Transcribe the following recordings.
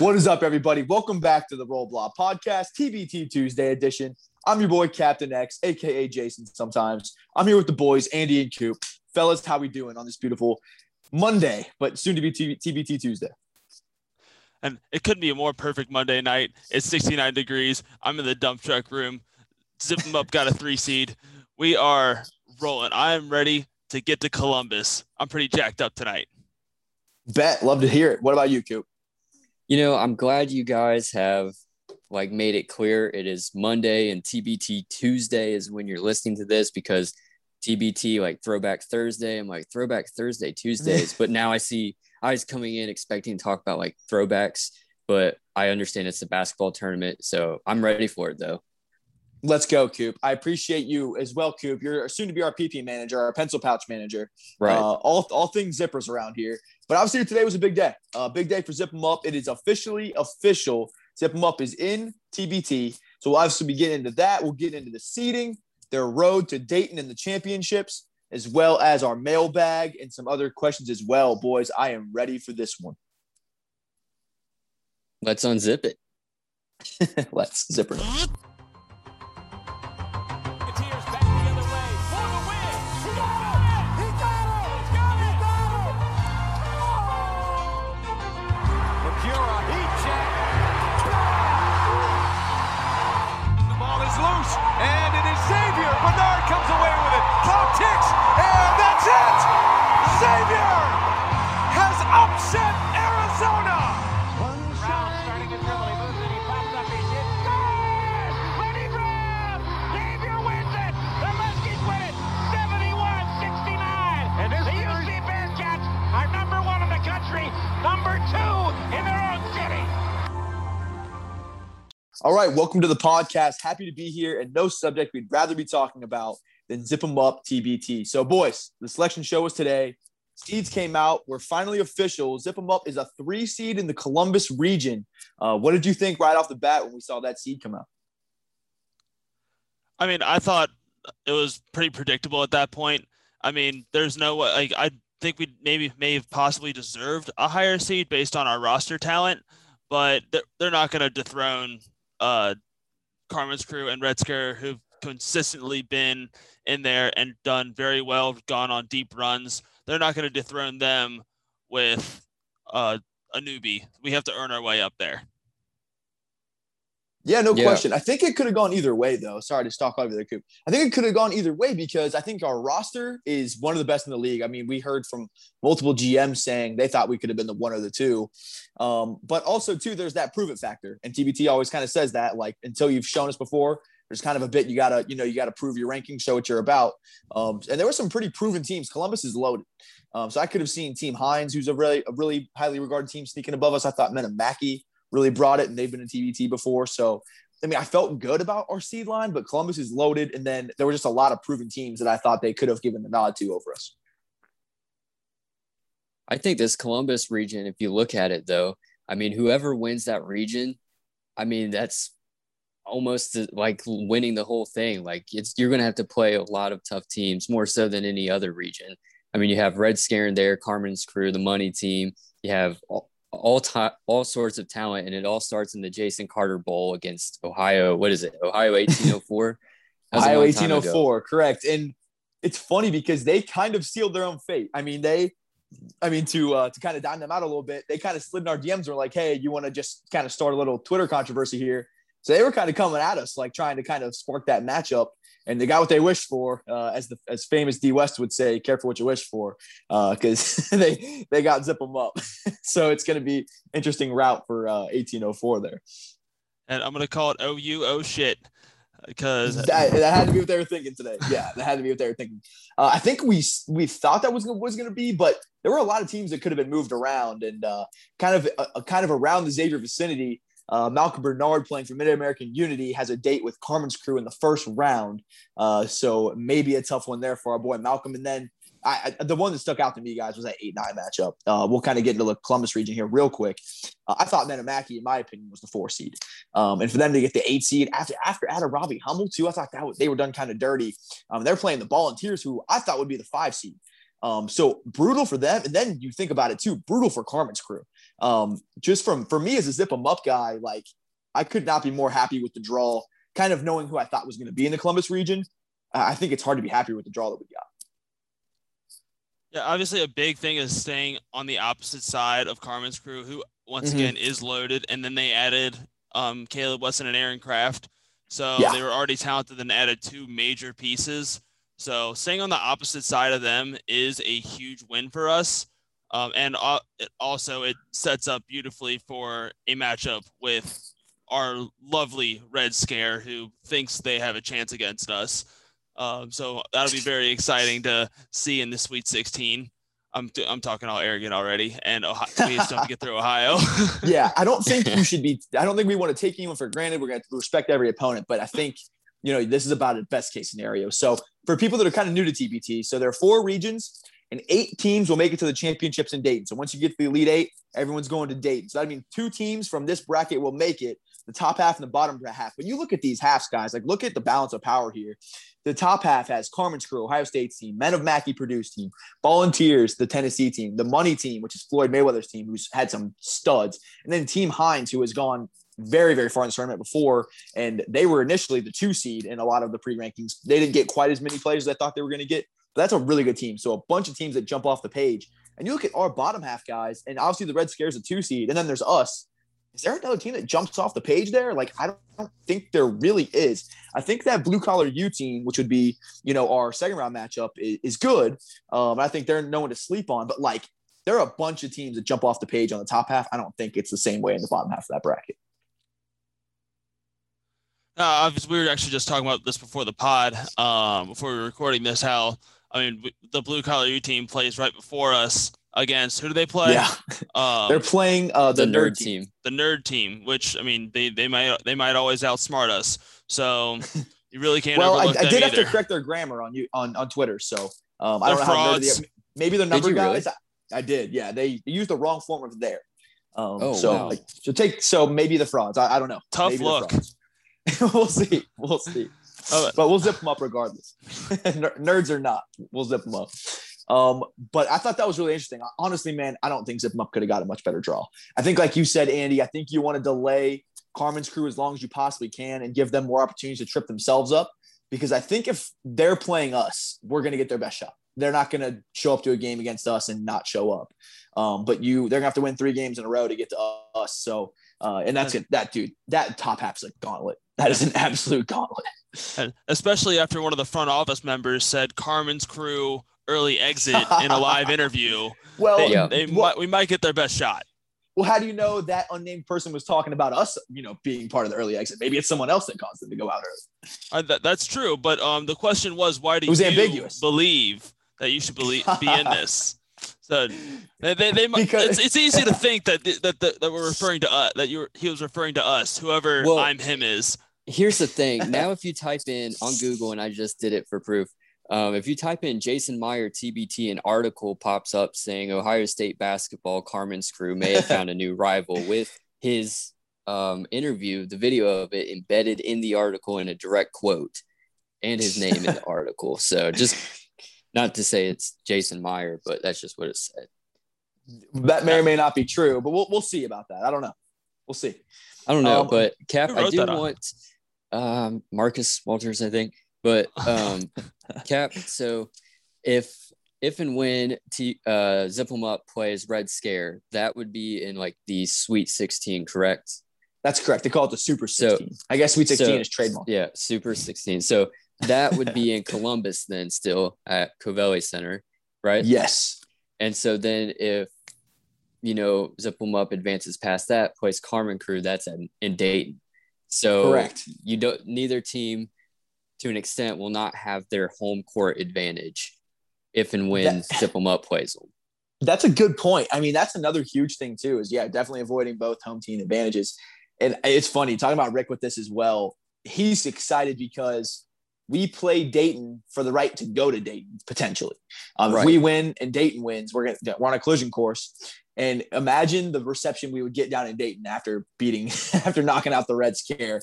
What is up, everybody? Welcome back to the Roll Podcast, TBT Tuesday edition. I'm your boy Captain X, aka Jason. Sometimes I'm here with the boys, Andy and Coop. Fellas, how we doing on this beautiful Monday, but soon to be TBT Tuesday? And it couldn't be a more perfect Monday night. It's 69 degrees. I'm in the dump truck room. Zip them up, got a three seed. We are rolling. I am ready to get to Columbus. I'm pretty jacked up tonight. Bet. Love to hear it. What about you, Coop? You know, I'm glad you guys have like made it clear it is Monday and TBT Tuesday is when you're listening to this because TBT like throwback Thursday. I'm like throwback Thursday, Tuesdays. but now I see I was coming in expecting to talk about like throwbacks, but I understand it's a basketball tournament. So I'm ready for it though. Let's go, Coop. I appreciate you as well, Coop. You're soon to be our PP manager, our pencil pouch manager. Right. Uh, all, all things zippers around here. But obviously, today was a big day. A uh, big day for Zip 'em Up. It is officially official. Zip 'em Up is in TBT. So we'll obviously be getting into that. We'll get into the seeding, their road to Dayton and the championships, as well as our mailbag and some other questions as well. Boys, I am ready for this one. Let's unzip it. Let's zipper. All right, welcome to the podcast. Happy to be here, and no subject we'd rather be talking about than zip them up TBT. So, boys, the selection show was today. Seeds came out. We're finally official. Zip them up is a three seed in the Columbus region. Uh, what did you think right off the bat when we saw that seed come out? I mean, I thought it was pretty predictable at that point. I mean, there's no way. Like, I think we maybe may have possibly deserved a higher seed based on our roster talent, but they're, they're not going to dethrone uh, Carmen's crew and Red Scare who've consistently been in there and done very well, gone on deep runs. They're not going to dethrone them with uh, a newbie. We have to earn our way up there. Yeah, no yeah. question. I think it could have gone either way, though. Sorry to stalk over there, Coop. I think it could have gone either way because I think our roster is one of the best in the league. I mean, we heard from multiple GMs saying they thought we could have been the one or the two. Um, but also, too, there's that prove it factor. And TBT always kind of says that, like, until you've shown us before, there's kind of a bit you gotta, you know, you gotta prove your ranking, show what you're about. Um, and there were some pretty proven teams. Columbus is loaded. Um, so I could have seen Team Hines, who's a really, a really highly regarded team, sneaking above us. I thought Mackey really brought it, and they've been in TBT before. So, I mean, I felt good about our seed line, but Columbus is loaded, and then there were just a lot of proven teams that I thought they could have given the nod to over us. I think this Columbus region, if you look at it though, I mean, whoever wins that region, I mean, that's almost like winning the whole thing. Like it's you're gonna have to play a lot of tough teams, more so than any other region. I mean, you have Red Scare in there, Carmen's crew, the money team. You have all time, all sorts of talent, and it all starts in the Jason Carter Bowl against Ohio. What is it? Ohio 1804. Ohio 1804, correct. And it's funny because they kind of sealed their own fate. I mean, they, I mean, to uh, to kind of dime them out a little bit, they kind of slid in our DMs and were like, "Hey, you want to just kind of start a little Twitter controversy here?" So they were kind of coming at us, like trying to kind of spark that matchup and they got what they wished for, uh, as the as famous D West would say, "Careful what you wish for," because uh, they they got zip them up. so it's going to be interesting route for uh, 1804 there. And I'm going to call it OU oh shit because that, that, had to be what they were thinking today. Yeah, that had to be what they were thinking. Uh, I think we we thought that was was going to be, but there were a lot of teams that could have been moved around and uh, kind of uh, kind of around the Xavier vicinity. Uh, Malcolm Bernard playing for Mid American Unity has a date with Carmen's crew in the first round. Uh, so maybe a tough one there for our boy Malcolm. And then I, I, the one that stuck out to me, guys, was that 8 9 matchup. Uh, we'll kind of get into the Columbus region here real quick. Uh, I thought Men of Mackey, in my opinion, was the four seed. Um, and for them to get the eight seed after after adding Robbie Hummel, too, I thought that was, they were done kind of dirty. Um, they're playing the Volunteers, who I thought would be the five seed. Um, so brutal for them. And then you think about it too, brutal for Carmen's crew. Um, just from for me as a zip them up guy, like I could not be more happy with the draw, kind of knowing who I thought was going to be in the Columbus region. I think it's hard to be happy with the draw that we got. Yeah, obviously a big thing is staying on the opposite side of Carmen's crew, who once mm-hmm. again is loaded. And then they added um, Caleb Wesson and Aaron Craft. So yeah. they were already talented and added two major pieces. So staying on the opposite side of them is a huge win for us. Um, and uh, it also it sets up beautifully for a matchup with our lovely Red Scare, who thinks they have a chance against us. Um, so that'll be very exciting to see in the Sweet 16. I'm, I'm talking all arrogant already, and Ohio, just don't get through Ohio. yeah, I don't think you should be. I don't think we want to take anyone for granted. We're going to respect every opponent, but I think you know this is about a best case scenario. So for people that are kind of new to TBT, so there are four regions, and eight teams will make it to the championships in Dayton. So once you get to the Elite Eight, everyone's going to Dayton. So that means two teams from this bracket will make it, the top half and the bottom half. But you look at these halves, guys. Like look at the balance of power here. The top half has Carmen's Crew, Ohio State's team, Men of Mackey Purdue's team, Volunteers, the Tennessee team, the Money team, which is Floyd Mayweather's team, who's had some studs, and then Team Hines, who has gone very, very far in the tournament before. And they were initially the two seed in a lot of the pre rankings. They didn't get quite as many players as I thought they were going to get, that's a really good team. So a bunch of teams that jump off the page. And you look at our bottom half guys, and obviously the Red Scares a two seed, and then there's us is there another team that jumps off the page there? Like, I don't think there really is. I think that blue collar U team, which would be, you know, our second round matchup, is, is good. Um, I think they're no one to sleep on, but like, there are a bunch of teams that jump off the page on the top half. I don't think it's the same way in the bottom half of that bracket. Uh, we were actually just talking about this before the pod, um, before we were recording this. How I mean, the blue collar U team plays right before us against who do they play? Yeah, um, they're playing uh, the, the nerd, nerd team. team. The nerd team, which I mean, they they might they might always outsmart us. So you really can't. well, I, I, did either. have to correct their grammar on you on on Twitter. So um, I don't know frauds. how nerdy. Maybe the number guys. Really? I, I, did. Yeah, they, they, used the wrong form of there. Um, oh, so wow. like, so take so maybe the frauds. I, I don't know. Tough maybe look. we'll see. We'll see. But we'll zip them up regardless. Nerds or not, we'll zip them up. Um, but I thought that was really interesting. Honestly, man, I don't think Zip them Up could have got a much better draw. I think, like you said, Andy, I think you want to delay Carmen's crew as long as you possibly can and give them more opportunities to trip themselves up. Because I think if they're playing us, we're going to get their best shot. They're not going to show up to a game against us and not show up. Um, but you, they're going to have to win three games in a row to get to us. So, uh, and that's it. That dude, that top half's a gauntlet. That is an absolute gauntlet. And especially after one of the front office members said Carmen's crew early exit in a live interview, well, they, yeah. they well, might, we might get their best shot. Well, how do you know that unnamed person was talking about us, you know, being part of the early exit? Maybe it's someone else that caused them to go out early. Uh, that, that's true, but um, the question was, why do you ambiguous. believe that you should believe be in this? So they, they, they because, it's, it's easy to think that that, that that we're referring to us, that you he was referring to us, whoever well, I'm him is. Here's the thing. Now, if you type in on Google, and I just did it for proof, um, if you type in Jason Meyer TBT, an article pops up saying Ohio State basketball Carmen's crew may have found a new rival with his um, interview, the video of it embedded in the article in a direct quote and his name in the article. So just not to say it's Jason Meyer, but that's just what it said. That may or may not be true, but we'll, we'll see about that. I don't know. We'll see. I don't know, um, but Cap, I do want um, Marcus Walters, I think but um, Cap, so if if and when T, uh, Zip 'em Up plays Red Scare, that would be in like the Sweet 16, correct? That's correct. They call it the Super 16. So, I guess Sweet 16 so, is trademark. Yeah, Super 16. So that would be in Columbus then still at Covelli Center, right? Yes. And so then if you know Zip 'em Up advances past that, plays Carmen Crew, that's in, in Dayton. So correct. You don't neither team to an extent will not have their home court advantage if and when that, Up plays them. That's a good point. I mean, that's another huge thing too. Is yeah, definitely avoiding both home team advantages. And it's funny talking about Rick with this as well. He's excited because we play Dayton for the right to go to Dayton potentially. Um, right. If we win and Dayton wins, we're gonna we're on a collision course. And imagine the reception we would get down in Dayton after beating after knocking out the Red Scare,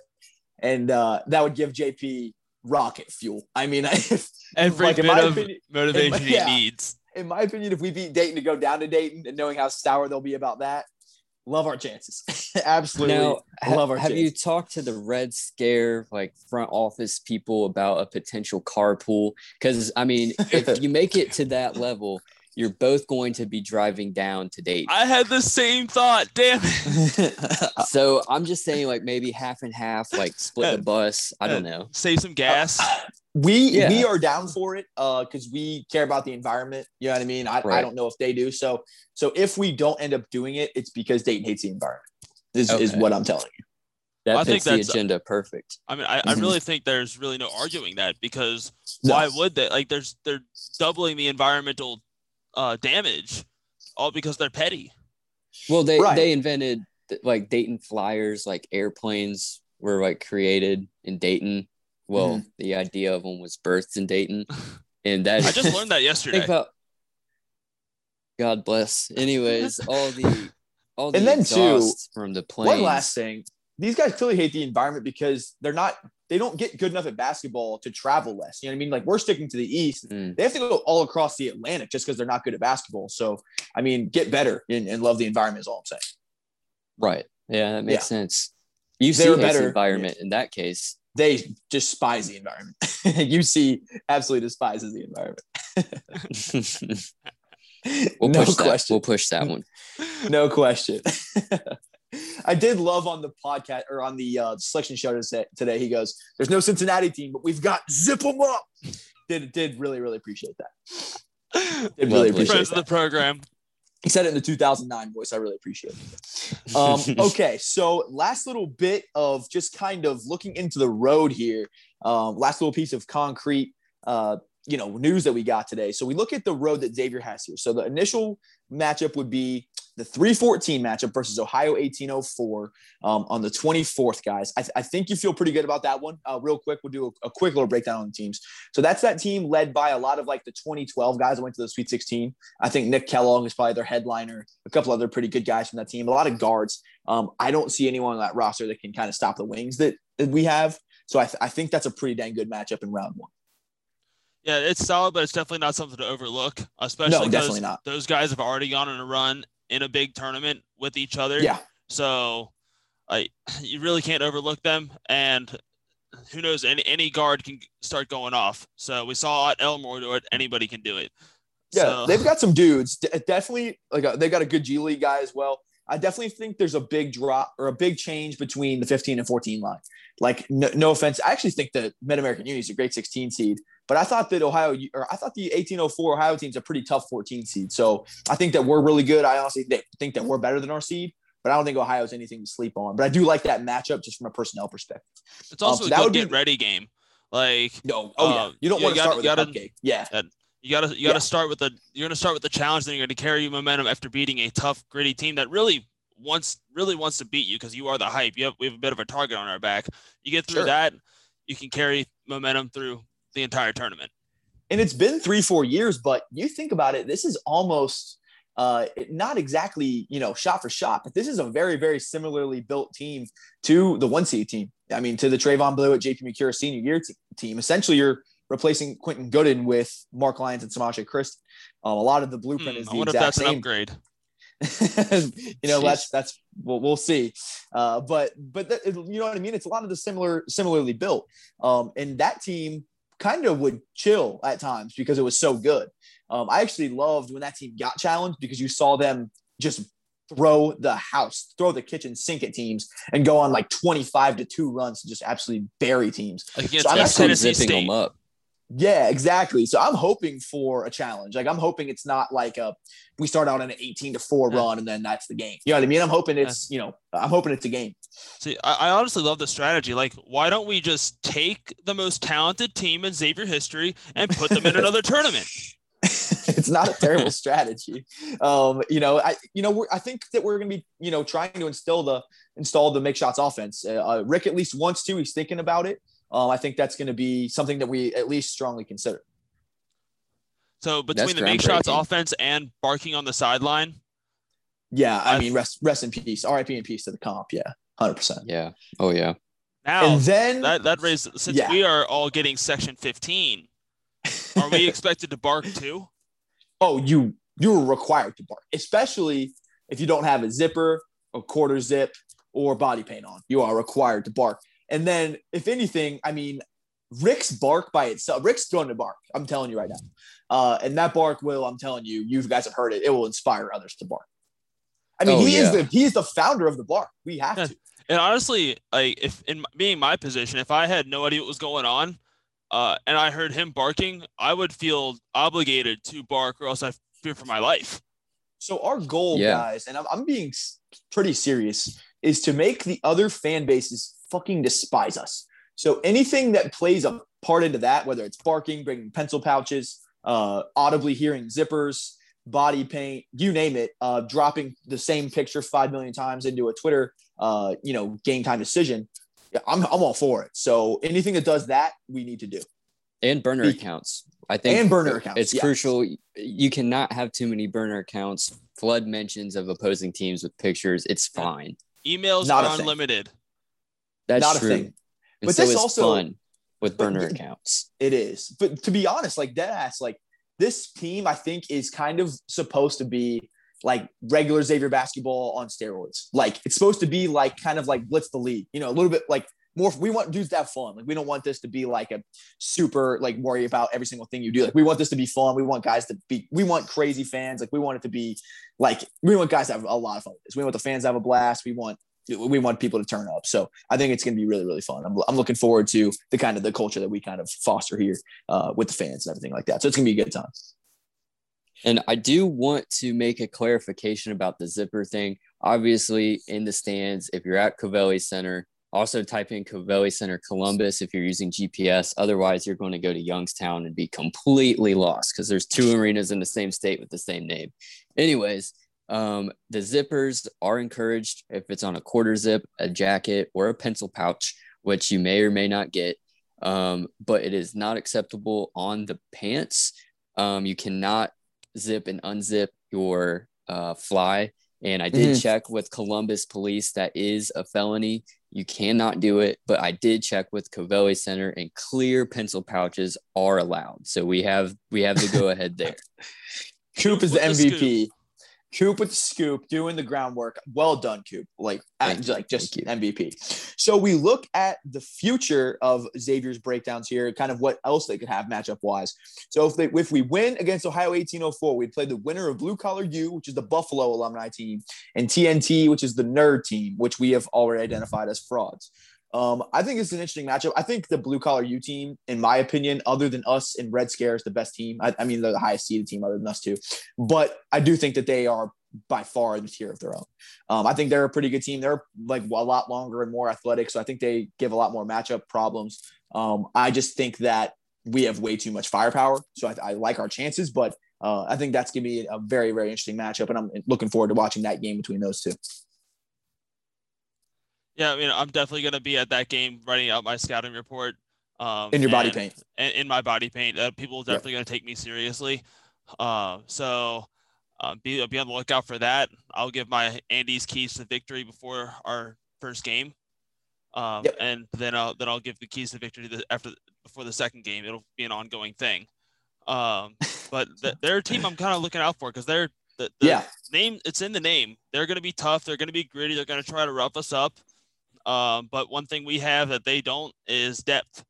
and uh, that would give JP rocket fuel. I mean, I, every like, bit of opinion, motivation my, he yeah, needs. in my opinion, if we beat Dayton to go down to Dayton and knowing how sour they'll be about that, love our chances. Absolutely Now, ha- love our have chances. you talked to the Red Scare like front office people about a potential carpool? Because I mean, if you make it to that level, you're both going to be driving down to date. I had the same thought. Damn it. so I'm just saying, like maybe half and half, like split the uh, bus. I don't uh, know. Save some gas. Uh, we Yeah. we are down for it uh because we care about the environment you know what i mean I, I don't know if they do so so if we don't end up doing it it's because dayton hates the environment is, is what i'm telling you That I think fits the agenda perfect. I mean, I, I Mhm. really think there's really no arguing that because No. why would they? Like, there's they're doubling the environmental uh, damage, all because they're petty. Well, they Right. they invented like Dayton Flyers, like airplanes were like created in Dayton. Well, Mm-hmm. the idea of them was birthed in Dayton, and that I just learned that yesterday. about. God bless. Anyways, all the all the And then, too, from the planes. one last thing these guys clearly hate the environment because they're not they don't get good enough at basketball to travel less you know what i mean like we're sticking to the east Mm. they have to go all across the atlantic just because they're not good at basketball so i mean get better and, and love the environment is all i'm saying Right. Yeah, that makes Yeah. sense. You see They're better- environment in that case. They despise the environment uc absolutely despises the environment we'll no push that. question We'll push that one. no question. I did love on the podcast or on the uh, selection show today. He goes, "There's no Cincinnati team, but we've got zip them up." Did did really really appreciate that. Did really appreciate Friends of the program. He said it in the 2009 voice. I really appreciate it. Um, okay, so last little bit of just kind of looking into the road here. Um, last little piece of concrete, uh, you know, news that we got today. So we look at the road that Xavier has here. So the initial matchup would be the 314 matchup versus Ohio 1804 um, on the 24th, guys. I, th- I think you feel pretty good about that one. Uh, real quick, we'll do a, a quick little breakdown on the teams. So that's that team led by a lot of like the 2012 guys that went to the Sweet 16. I think Nick Kellogg is probably their headliner. A couple other pretty good guys from that team. A lot of guards. Um, I don't see anyone on that roster that can kind of stop the wings that, that we have. So I, th- I think that's a pretty dang good matchup in round one. Yeah, it's solid, but it's definitely not something to overlook, especially No, definitely not. those guys have already gone on a run in a big tournament with each other. Yeah. So, I you really can't overlook them, and who knows? Any any guard can start going off. So we saw at Elmore do it. Anybody can do it. Yeah, So- they've got some dudes. Definitely, like uh, a, they got a good G League guy as well. I definitely think there's a big drop or a big change between the 15 and 14 line. Like, no, no offense, I actually think that Mid American Uni is a great 16 seed, but I thought that Ohio or I thought the 1804 Ohio team's a pretty tough 14 seed. So I think that we're really good. I honestly think, that we're better than our seed, but I don't think Ohio's anything to sleep on. But I do like that matchup just from a personnel perspective. It's also so a that good would be- get ready game. Like No, oh yeah, Um, you don't you want to gotta- start with you a gotta- cupcake. Yeah, you gotta you gotta Yeah. start with the you're gonna start with the challenge, then you're gonna carry your momentum after beating a tough, gritty team that really wants really wants to beat you because you are the hype. You have we have a bit of a target on our back. You get through Sure. that, you can carry momentum through the entire tournament. and it's been three four years but you think about it this is almost uh, not exactly you know shot for shot but this is a very very similarly built team to the one seed team. I mean to the Trevon Bluiett jp Macura senior year t- team. Essentially you're replacing Quentin Goodin with mark lyons and Semaj christ um, a lot of the blueprint Hmm, is the exact that's an same. upgrade. you know Jeez. that's that's we'll, we'll see. Uh, but but that, you know what i mean? It's a lot of the similar similarly built. Um, and that team kind of would chill at times because it was so good um, i actually loved when that team got challenged because you saw them just throw the house throw the kitchen sink at teams and go on like 25 to 2 runs to just absolutely bury teams Against So I'm West actually Tennessee zipping State. them up. Yeah, exactly. So I'm hoping for a challenge. Like I'm hoping it's not like a we start out in an 18 to 4 Yeah. run and then that's the game. You know what I mean? I'm hoping it's, you know, I'm hoping it's a game. See, I, I honestly love the strategy. Like, why don't we just take the most talented team in Xavier history and put them in another tournament? it's not a terrible strategy. Um, you know, I you know, we're, I think that we're going to be, you know, trying to instill the install the make shots offense. Uh, uh, Rick at least wants to, he's thinking about it. Um, I think that's going to be something that we at least strongly consider. So between That's the make shots offense and barking on the sideline, Yeah, I I- mean, rest rest in peace. RIP in peace to the comp. Yeah, hundred percent. Yeah. Oh yeah. now And then that that raises since Yeah. we are all getting section 15, are we expected to bark too? oh, you you're required to bark, especially if you don't have a zipper, a quarter zip, or body paint on. You are required to bark. And then, if anything, I mean, Rick's bark by itself, Rick's going to bark. I'm telling you right now. Uh, and that bark will, I'm telling you, you guys have heard it, it will inspire others to bark. I mean, Oh, he yeah. is the he's the founder of the bark. We have to. And honestly, like if in being my position, if I had no idea what was going on, uh, and I heard him barking, I would feel obligated to bark, or else I fear for my life. So our goal, Yeah. guys, and I'm, I'm being pretty serious, is to make the other fan bases fucking despise us. So anything that plays a part into that, whether it's barking, bringing pencil pouches, uh, audibly hearing zippers, body paint, you name it, uh, dropping the same picture five million times into a Twitter, uh, you know, game time decision. Yeah, I'm, I'm all for it. So anything that does that, we need to do. and burner Be- accounts. I think And burner accounts, It's yes. crucial. You cannot have too many burner accounts. Flood mentions of opposing teams with pictures. It's fine. Emails Not a are thing. unlimited. That's Not a true. thing. And But so this also- fun with but- burner accounts. It is. But to be honest, like dead ass, like this team, I think is kind of supposed to be like regular Xavier basketball on steroids. Like it's supposed to be like kind of like blitz the league, you know, a little bit like more. We want dudes to have fun. Like we don't want this to be like a super like worry about every single thing you do. Like we want this to be fun. We want guys to be. We want crazy fans. Like we want it to be like we want guys to have a lot of fun with this. We want the fans to have a blast. We want we want people to turn up. So I think it's going to be really, really fun. I'm, I'm looking forward to the kind of the culture that we kind of foster here uh, with the fans and everything like that. So it's going to be a good time. And I do want to make a clarification about the zipper thing. Obviously, in the stands, if you're at Covelli Center, also type in Covelli Center Columbus if you're using GPS. Otherwise, you're going to go to Youngstown and be completely lost because there's two arenas in the same state with the same name. Anyways, um, the zippers are encouraged if it's on a quarter zip, a jacket, or a pencil pouch, which you may or may not get. Um, but it is not acceptable on the pants. Um, you cannot zip and unzip your uh, fly. And I did Mhm. check with Columbus Police that is a felony. You cannot do it, but I did check with Covelli Center, and clear pencil pouches are allowed. So we have we have the go ahead there. Coop is the With the MVP. Coop with the scoop, doing the groundwork. Well done, Coop. Like, at- like just MVP. So we look at the future of Xavier's breakdowns here, kind of what else they could have matchup wise. So if they if we win against Ohio 1804, we'd play the winner of Blue Collar U, which is the Buffalo alumni team, and TNT, which is the nerd team, which we have already identified as frauds. Um, I think it's an interesting matchup. I think the blue collar U team, in my opinion, other than us and Red Scare, is the best team. I, I mean, they're the highest seeded team other than us too. But I do think that they are by far in the tier of their own. Um, I think they're a pretty good team. They're like a lot longer and more athletic, so I think they give a lot more matchup problems. Um, I just think that we have way too much firepower, so I, I like our chances. But uh, I think that's gonna be a very, very interesting matchup, and I'm looking forward to watching that game between those two. Yeah, I mean, I'm definitely gonna be at that game, writing out my scouting report. Um, In your body and- paint. and in my body paint. Uh, people are Yep. definitely going to take me seriously. Uh, so uh, be be on the lookout for that. I'll give my Andy's keys to victory before our first game, um, Yep. and then I'll then I'll give the keys to victory the, after before the second game. It'll be an ongoing thing. Um, but th- they're a team I'm kind of looking out for because they're the, the Yeah. name. It's in the name. They're going to be tough. They're going to be gritty. They're going to try to rough us up. Um, but one thing we have that they don't is depth,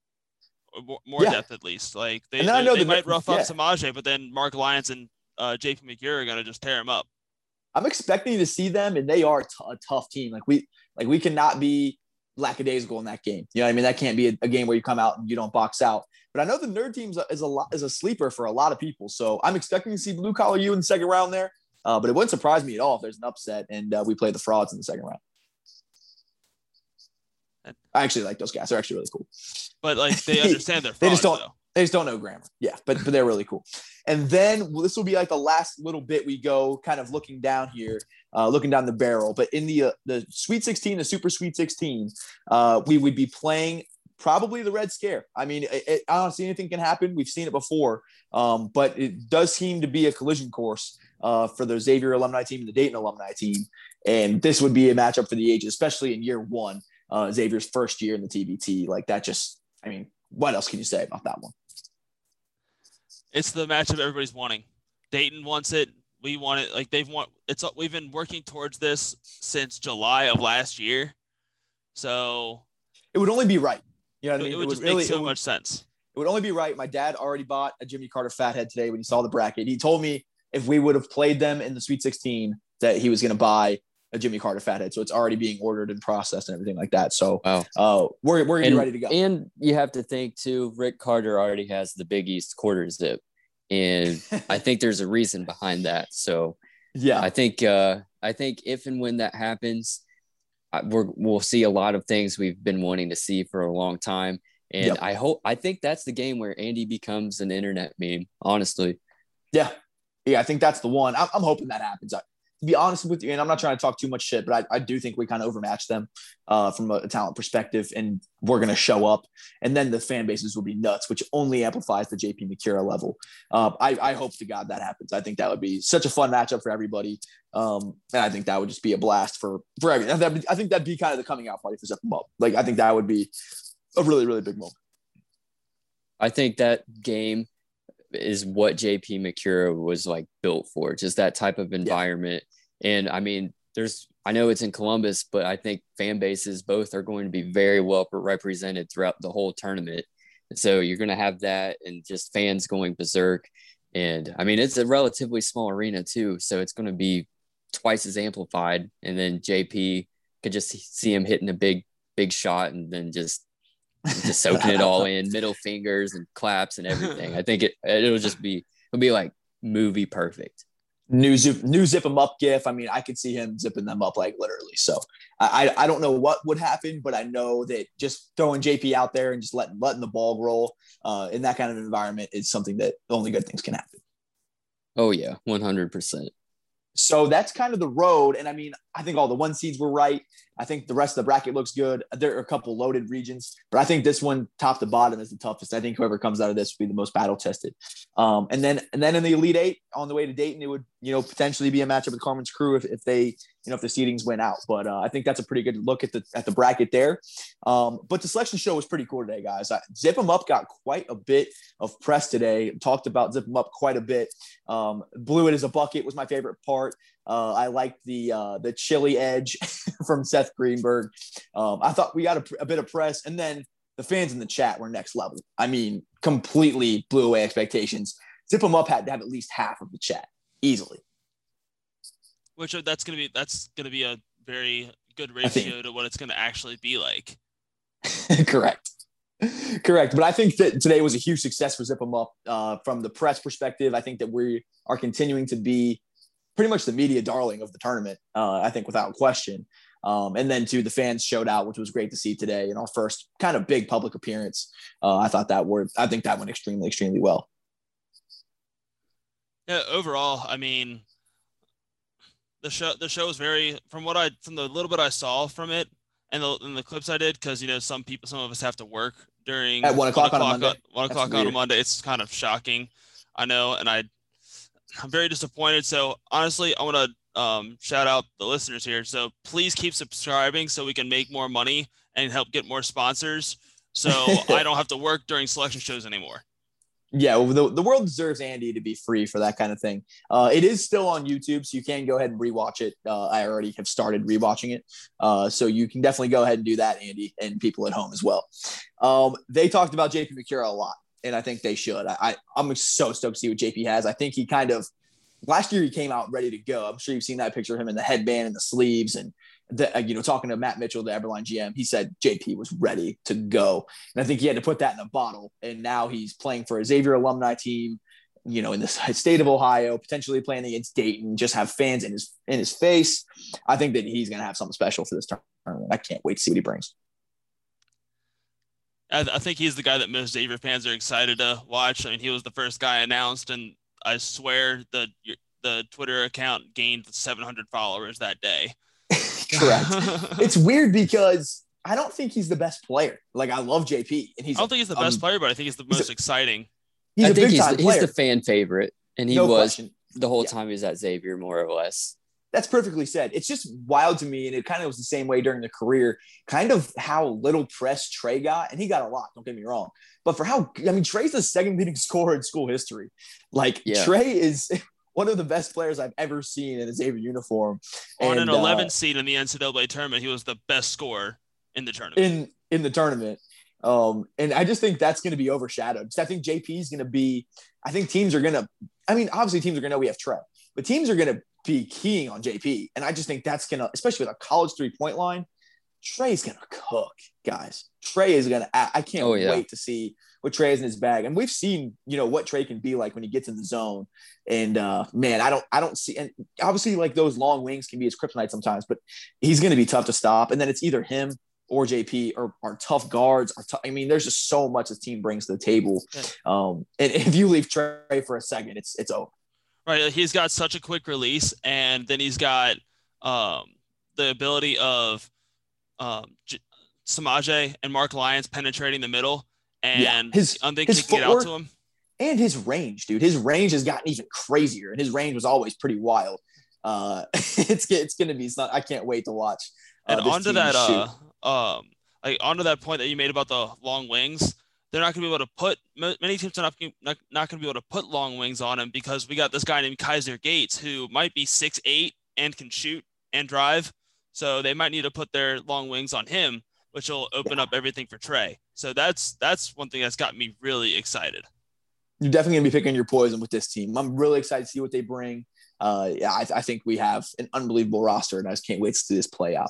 more, more Yeah. depth at least. Like they, And I they, know they might rough up yeah. Semaj, but then Mark Lyons and uh, JP Macura are gonna just tear him up. I'm expecting to see them, and they are t- a tough team. Like we, like we cannot be lackadaisical in that game. You know, what I mean, that can't be a, a game where you come out and you don't box out. But I know the nerd team is a lot is a sleeper for a lot of people. So I'm expecting to see blue collar you in the second round there. Uh, but it wouldn't surprise me at all if there's an upset and uh, we play the frauds in the second round. I actually like those guys. They're actually really cool. But like they understand their They just don't- though. They just don't know grammar. Yeah, but but they're really cool. And then well, this will be like the last little bit we go, kind of looking down here, uh, looking down the barrel. But in the uh, the Sweet 16, the Super Sweet 16, uh, we would be playing probably the Red Scare. I mean, it, it, honestly, anything can happen. We've seen it before, um, but it does seem to be a collision course uh, for the Xavier alumni team and the Dayton alumni team. And this would be a matchup for the ages, especially in year one, uh, Xavier's first year in the TBT. Like that, just I mean, what else can you say about that one? It's the matchup everybody's wanting. Dayton wants it. We want it. Like they've want it's we've been working towards this since July of last year. So it would only be right. You know what I mean? It would, it would just really make so would, much sense. it would only be right. My dad already bought a Jimmy Carter fathead today when he saw the bracket. He told me if we would have played them in the Sweet 16 that he was going to buy a Jimmy Carter fathead. So it's already being ordered and processed and everything like that. So Wow. uh, we're we're gonna and, be ready to go. And you have to think too, Rick Carter already has the Big East quarter zip. And I think there's a reason behind that. So yeah, I think uh, I think if and when that happens, I- we're, we'll see a lot of things we've been wanting to see for a long time. And Yep. I hope I think that's the game where Andy becomes an internet meme. Honestly, yeah, yeah. I think that's the one. I'm, I'm hoping that happens. To be honest with you, and I'm not trying to talk too much shit, but I, I do think we kind of overmatch them uh, from a talent perspective, and we're going to show up. And then the fan bases will be nuts, which only amplifies the JP Macura level. Um, I, I hope to God that happens. I think that would be such a fun matchup for everybody. Um, and I think that would just be a blast for for be- I think that'd be kind of the coming out party for 'em Up. Like I think that would be a really really big moment. I think that game is what JP Macura was like built for, just that type of environment. And I mean, there's I know it's in Columbus, but I think fan bases both are going to be very well represented throughout the whole tournament. So you're going to have that and just fans going berserk. And I mean, it's a relatively small arena too, so it's going to be twice as amplified. And then JP could just see him hitting a big, big shot, and then just just soaking it all in, middle fingers and claps and everything. I think it it'll just be it'll be like movie perfect. new zip new zip them up gif. I mean, I could see him zipping them up like literally. So I I don't know what would happen, but I know that just throwing JP out there and just letting letting the ball roll uh, in that kind of environment is something that only good things can happen. Oh yeah, one hundred percent. So that's kind of the road. And I mean, I think all the one seeds were right. I think the rest of the bracket looks good. There are a couple loaded regions, but I think this one, top to bottom, is the toughest. I think whoever comes out of this will be the most battle tested. Um, and then and then in the Elite Eight on the way to Dayton, it would you know potentially be a matchup with Carmen's crew if, if they you know if the seedings went out. But uh, I think that's a pretty good look at the at the bracket there. Um, but the selection show was pretty cool today, guys. I, Zip 'em Up got quite a bit of press today. Talked about Zip 'em Up quite a bit. Um, blew it as a bucket was my favorite part. Uh, I liked the uh, the chilly edge from Seth Greenberg. Um, I thought we got a, a bit of press, and then the fans in the chat were next level. I mean, completely blew away expectations. Zip 'em Up had to have at least half of the chat easily. Which are- that's gonna be that's gonna be a very good ratio to what it's gonna actually be like. Correct. Correct. But I think that today was a huge success for Zip 'em Up uh, from the press perspective. I think that we are continuing to be pretty much the media darling of the tournament. Uh, I think without question. Um, and then too, the fans showed out, which was great to see today in our first kind of big public appearance. Uh, I thought that word, I think that went extremely, extremely well. Yeah, overall, I mean, the show the show was very from what I from the little bit I saw from it and the and the clips I did because you know some people some of us have to work during At one o'clock on a Monday? one That's o'clock on a. Monday. It's kind of shocking, I know, and I I'm very disappointed. So honestly, I want to um, shout out the listeners here. So please keep subscribing so we can make more money and help get more sponsors. So I don't have to work during selection shows anymore. Yeah, well, the, the world deserves Andy to be free for that kind of thing. Uh, it is still on YouTube, so you can go ahead and rewatch it. Uh, I already have started rewatching it, uh, so you can definitely go ahead and do that, Andy, and people at home as well. Um, they talked about JP Macura a lot, and I think they should. I, I I'm so stoked to see what JP has. I think he kind of last year he came out ready to go. I'm sure you've seen that picture of him in the headband and the sleeves and the, uh, you know, talking to Matt Mitchell, the Everline GM, he said JP was ready to go. And I think he had to put that in a bottle. And now he's playing for a Xavier alumni team, you know, in the state of Ohio, potentially playing against Dayton, just have fans in his in his face. I think that he's going to have something special for this tournament. I can't wait to see what he brings. I, I think he's the guy that most Xavier fans are excited to watch. I mean, he was the first guy announced, and I swear the the Twitter account gained 700 followers that day. Correct. it's weird because I don't think he's the best player. Like I love JP, and he's I don't think he's the best um, player, but I think he's the he's most a- exciting. he's I a think big he's time the, he's the fan favorite, and he no was question. the whole Yeah. time he was at Xavier, more or less. That's perfectly said. It's just wild to me, and it kind of was the same way during the career. Kind of how little press Trey got, and he got a lot. Don't get me wrong, but for how I mean, Trey's the second leading scorer in school history. Like Yeah. Trey is one of the best players I've ever seen in a Xavier uniform. On And, an 11 uh, seed in the NCAA tournament, he was the best scorer in the tournament. in in the tournament. Um, and I just think that's going to be overshadowed. So I think JP is going to be. I think teams are going to. I mean, obviously teams are going to know we have Trey, but teams are going to be keying on JP, and I just think that's going to, especially with a college three point line. Trey's going to cook, guys. Trey is going to. I can't Oh, yeah. wait to see what Trey is in his bag, and we've seen, you know, what Trey can be like when he gets in the zone. And uh, man, I don't, I don't see, and obviously, like those long wings can be his kryptonite sometimes, but he's going to be tough to stop. And then it's either him or JP or our tough guards. Are tou- I mean, there's just so much this team brings to the table. Um, and if you leave Trey for a second, it's it's over. Right. He's got such a quick release, and then he's got um, the ability of um, J- Semaj and Mark Lyons penetrating the middle, Yeah. and His- I think his he can get out to him. And his range, dude, his range has gotten even crazier, and his range was always pretty wild. Uh, it's it's gonna be. It's not. I can't wait to watch. uh, And onto that, shoot. uh, um, like onto that point that you made about the long wings, they're not going to be able to put many teams are not not, not going to be able to put long wings on him because we got this guy named Kaiser Gates who might be six eight and can shoot and drive, so they might need to put their long wings on him, which will open up everything for Trey. So that's that's one thing that's got me really excited. you're definitely gonna be picking your poison with this team. I'm really excited to see what they bring. Uh, yeah, I, I think we have an unbelievable roster, and I just can't wait to see this play out.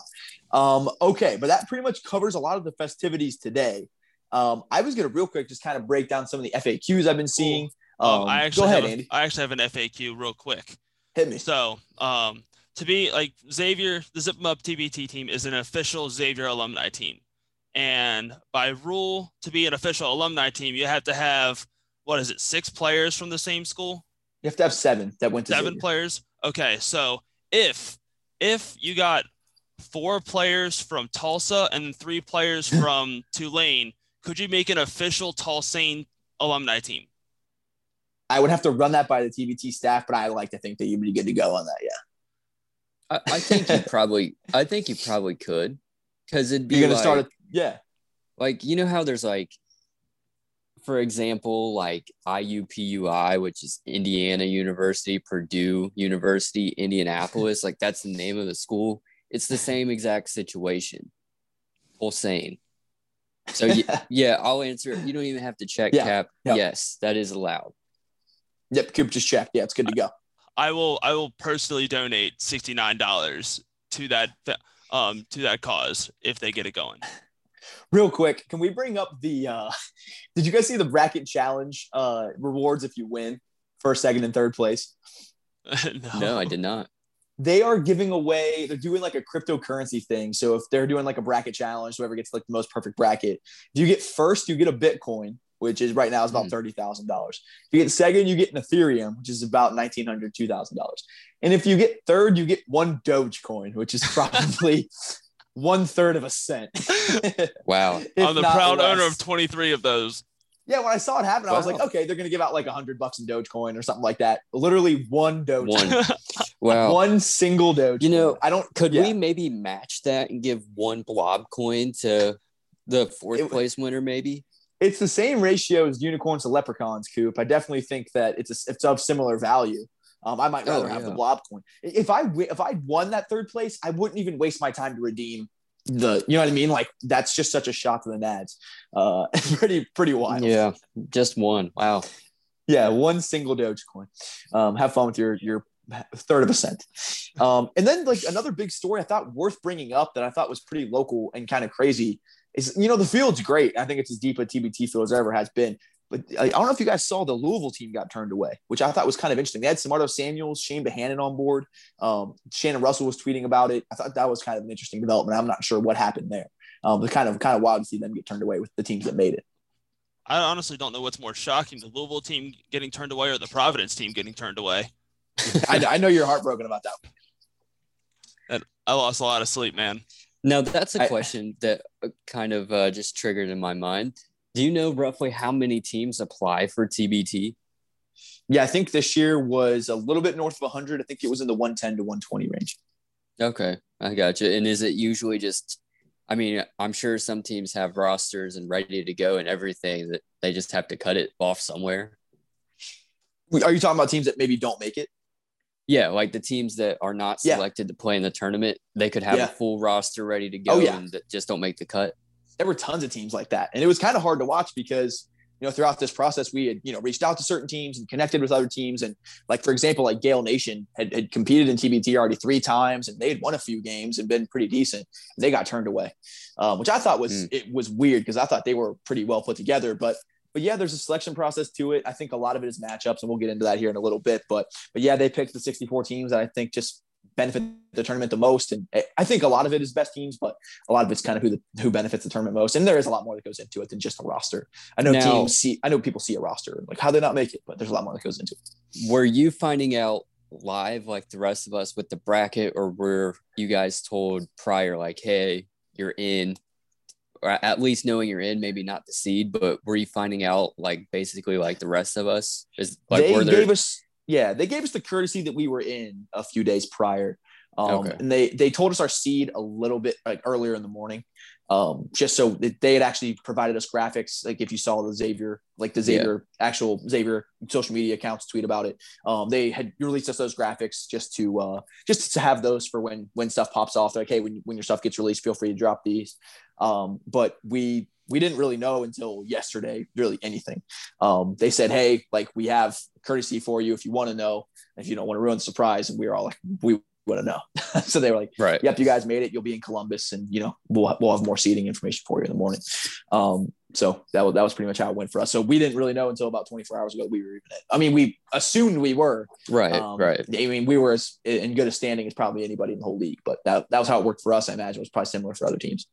Um, okay, but that pretty much covers a lot of the festivities today. Um, I was gonna real quick just kind of break down some of the FAQs I've been seeing. Um, Um, I go actually ahead, have a- Andy. I actually have an FAQ real quick. Hit me. So, um, to be like Xavier, the Zip 'em Up TBT team is an official Xavier alumni team. And by rule, to be an official alumni team, you have to have, what is it, six players from the same school? You have to have seven that went to Seven Xavier. players? Okay. So if, if you got four players from Tulsa and three players from Tulane, could you make an official Tulane alumni team? I would have to run that by the TBT staff, but I like to think that you'd be good to go on that. Yeah, I, I think you probably I think you probably could because it'd be you're gonna like, start. A, yeah, like you know how there's like for example like IUPUI which is Indiana University Purdue University Indianapolis like that's the name of the school it's the same exact situation Hossein so yeah, yeah I'll answer you don't even have to check Yeah, cap yeah. yes that is allowed yep. Coop just checked. Yeah, it's good to go. I will I will personally donate sixty nine dollars to that um to that cause if they get it going. Real quick, can we bring up the? uh Did you guys see the bracket challenge uh rewards if you win first, second, and third place? no. no I did not they are giving away they're doing like a cryptocurrency thing. So if they're doing like a bracket challenge whoever gets like the most perfect bracket if you get first you get a bitcoin which is right now is about hmm. $30000 if you get second you get an ethereum which is about $1900 $2000 and if you get third you get one dogecoin which is probably one third of a cent. Wow. I'm the not proud owner of twenty three of those. yeah when i saw it happen i was like okay they're gonna give out like a hundred bucks in dogecoin or something like that. Literally one doge one wow one single doge You know, i don't Could yeah. we maybe match that and give one blob coin to the fourth It- place winner? Maybe. it's the same ratio as unicorns to leprechauns, Coop. I definitely think that it's a, it's of similar value. Um, I might Oh, rather have the blob coin. If I if I won that third place, I wouldn't even waste my time to redeem the. You know what I mean? Like that's just such a shot to the nads. Uh, pretty pretty wild. Yeah, just one. Wow. Yeah, one single Dogecoin. Um, have fun with your your third of a cent. Um, and then like another big story I thought worth bringing up that I thought was pretty local and kind of crazy is you know the field's great. I think it's as deep a TBT field as ever has been. But I don't know if you guys saw the Louisville team got turned away, which I thought was kind of interesting. They had Samardo Samuels, Chane Behanan on board. Um, Shannon Russell was tweeting about it. I thought that was kind of an interesting development. I'm not sure what happened there. Um, but kind of kind of wild to see them get turned away with the teams that made it. I honestly don't know what's more shocking: the Louisville team getting turned away or the Providence team getting turned away. I, I know you're heartbroken about that. I lost a lot of sleep, man. Now that's a I- question that uh, kind of uh, just triggered in my mind. Do you know roughly how many teams apply for TBT? Yeah, I think this year was a little bit north of 100. I think it was in the 110 to 120 range. Okay, I got you. And is it usually just? I mean, I'm sure some teams have rosters and ready to go and everything that they just have to cut it off somewhere. Are you talking about teams that maybe don't make it? Yeah, like the teams that are not Yeah. selected to play in the tournament, they could have Yeah. a full roster ready to go Oh, yeah. and that just don't make the cut. there were tons of teams like that. And it was kind of hard to watch because, you know, throughout this process, we had, you know, reached out to certain teams and connected with other teams. And like, for example, like Gael Nation had, had competed in TBT already three times and they had won a few games and been pretty decent. They got turned away, um, which I thought was, Mm. it was weird because I thought they were pretty well put together, but but yeah, there's a selection process to it. I think a lot of it is matchups, and we'll get into that here in a little bit. But but yeah, they picked the 64 teams that I think just benefit the tournament the most. And eh, I think a lot of it is best teams, but a lot of it's kind of who the, who benefits the tournament most. And there is a lot more that goes into it than just a roster. I know Now- teams see, I know people see a roster like how they not make it, but there's a lot more that goes into it. Were you finding out live like the rest of us with the bracket, or were you guys told prior, like, hey, you're in? Or at least knowing you're in, maybe not the seed, but were you finding out like basically like the rest of us? Is like they there gave us, yeah, they gave us the courtesy that we were in a few days prior. Um, Okay. and they, they told us our seed a little bit like earlier in the morning. Um, just so that they had actually provided us graphics. Like if you saw the Xavier, like the Yeah. Xavier actual Xavier social media accounts tweet about it. Um, they had released us those graphics just to uh, just to have those for when when stuff pops off. They're like, hey, when when your stuff gets released, feel free to drop these. Um, but we we didn't really know until yesterday really anything. Um, they said, hey, like we have courtesy for you if you want to know, if you don't want to ruin the surprise. And we were all like, we want to know. so they were like, right? yep, you guys made it. You'll be in Columbus, and you know we'll we'll have more seating information for you in the morning. Um, so that was that was pretty much how it went for us. So we didn't really know until about 24 hours ago that we were even. I mean, we assumed we were. Right, Um, right. I mean, we were as in good a standing as probably anybody in the whole league. But that that was how it worked for us. I imagine it was probably similar for other teams.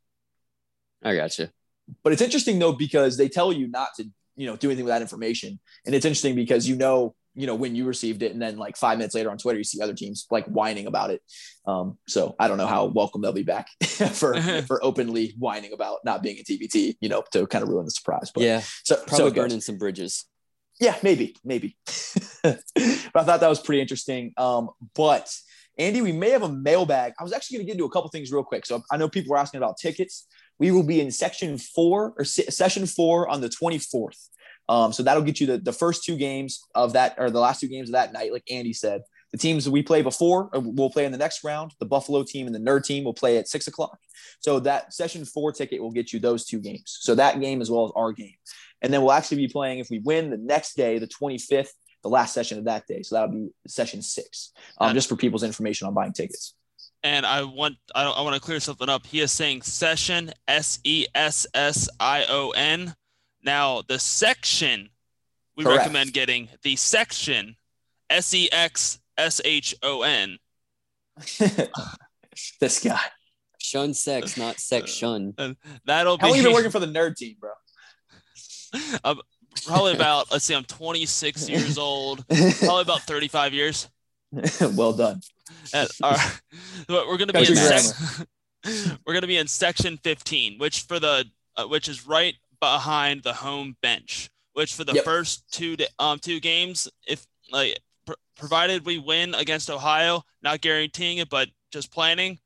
I gotcha. But it's interesting though because they tell you not to you know do anything with that information, and it's interesting because you know you know when you received it, and then like five minutes later on Twitter you see other teams like whining about it. Um, so I don't know how welcome they'll be back for for openly whining about not being a TBT, you know, to kind of ruin the surprise. But yeah, so probably so burning some bridges. Yeah, maybe, maybe. but I thought that was pretty interesting. Um, but Andy, we may have a mailbag. I was actually going to get into a couple things real quick. So I know people were asking about tickets. We will be in section four or se- session four on the 24th. Um, so that'll get you the, the first two games of that, or the last two games of that night, like Andy said. The teams we play before uh, will play in the next round. The Buffalo team and the Nerd team will play at six o'clock. So that session four ticket will get you those two games. So that game as well as our game. And then we'll actually be playing if we win the next day, the 25th, the last session of that day. So that'll be session six, um, just for people's information on buying tickets. And I want I, I want to clear something up. He is saying session S E S S I O N. Now the section we Correct. recommend getting the section S E X S H O N. this guy. Shun sex, not sex uh, shun. Uh, that'll How long be you been working for the nerd team, bro? I'm probably about let's see, I'm 26 years old, probably about 35 years. well done. Uh, and our, but we're gonna be in sec- we're gonna be in section 15, which for the uh, which is right behind the home bench. Which for the Yep. first two um two games, if like pr- provided we win against Ohio, not guaranteeing it, but just planning,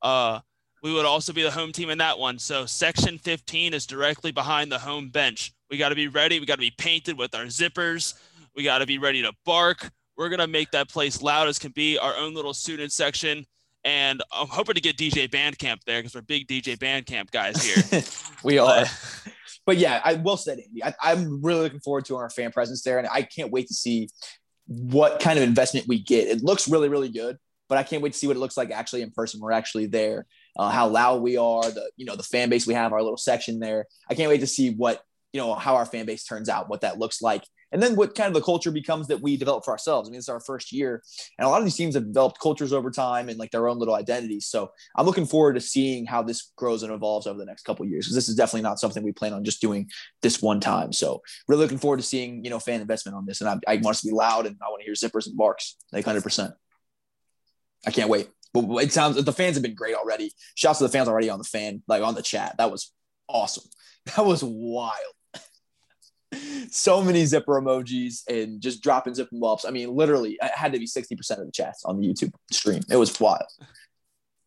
uh, we would also be the home team in that one. So section 15 is directly behind the home bench. We got to be ready. We got to be painted with our zippers. We got to be ready to bark. We're gonna make that place loud as can be. Our own little student section, and I'm hoping to get DJ Bandcamp there because we're big DJ Bandcamp guys here. we are. But yeah, I will say, Andy, I, I'm really looking forward to our fan presence there, and I can't wait to see what kind of investment we get. It looks really, really good, but I can't wait to see what it looks like actually in person. We're actually there. Uh, how loud we are, the you know the fan base we have, our little section there. I can't wait to see what you know how our fan base turns out, what that looks like, and then what kind of the culture becomes that we develop for ourselves. I mean, it's our first year, and a lot of these teams have developed cultures over time and like their own little identities. So I'm looking forward to seeing how this grows and evolves over the next couple years because this is definitely not something we plan on just doing this one time. So really looking forward to seeing you know fan investment on this, and I, I want to be loud and I want to hear zippers and barks like 100. percent I can't wait. But it sounds the fans have been great already. Shouts to the fans already on the fan like on the chat. That was awesome. That was wild. So many zipper emojis and just dropping zipper ups. I mean, literally, it had to be 60% of the chats on the YouTube stream. It was wild.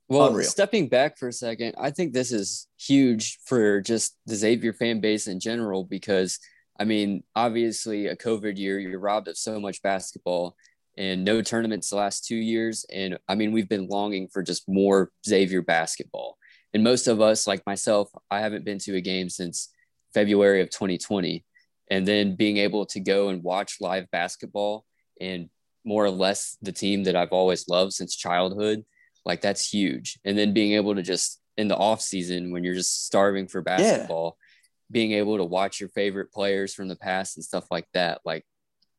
Well, Unreal. stepping back for a second, I think this is huge for just the Xavier fan base in general because, I mean, obviously, a COVID year, you're robbed of so much basketball. and no tournaments the last two years. And I mean, we've been longing for just more Xavier basketball. And most of us, like myself, I haven't been to a game since February of 2020. And then being able to go and watch live basketball and more or less the team that I've always loved since childhood, like that's huge. And then being able to just in the off season when you're just starving for basketball, yeah. being able to watch your favorite players from the past and stuff like that, like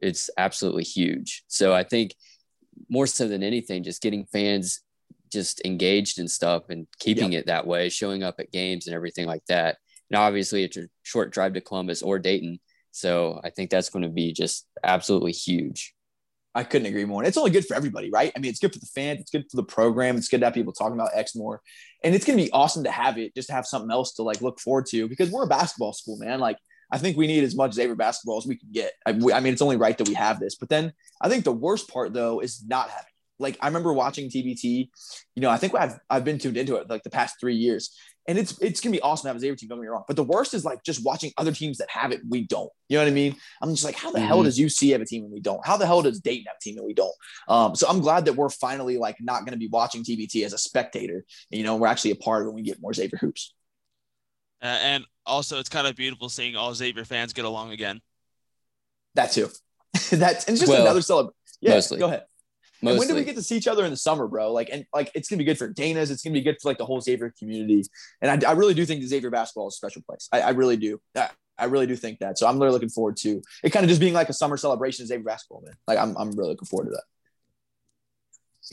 it's absolutely huge. So I think more so than anything, just getting fans just engaged and stuff and keeping yep. it that way, showing up at games and everything like that. And obviously, it's a short drive to Columbus or Dayton. So I think that's going to be just absolutely huge. I couldn't agree more. And it's only good for everybody, right? I mean, it's good for the fans, it's good for the program, it's good to have people talking about X more. And it's gonna be awesome to have it, just to have something else to like look forward to because we're a basketball school, man. Like I think we need as much Xavier basketball as we can get. I, I mean, it's only right that we have this. But then I think the worst part though is not having like I remember watching TBT. You know, I think I've I've been tuned into it like the past three years, and it's it's gonna be awesome to have a Xavier team. Don't get me wrong, but the worst is like just watching other teams that have it, we don't. You know what I mean? I'm just like, how the mm-hmm. hell does UC have a team and we don't? How the hell does Dayton have a team and we don't? Um, so I'm glad that we're finally like not gonna be watching TBT as a spectator. And, you know, we're actually a part of when we get more Xavier hoops. Uh, and also, it's kind of beautiful seeing all Xavier fans get along again. That too. That's and just well, another celebration. Yeah, mostly. go ahead. Mostly. when do we get to see each other in the summer, bro? Like, and like, it's gonna be good for Dana's. It's gonna be good for like the whole Xavier community. And I, I really do think the Xavier basketball is a special place. I, I really do. I, I, really do think that. So I'm really looking forward to it. Kind of just being like a summer celebration of Xavier basketball, man. Like, I'm I'm really looking forward to that.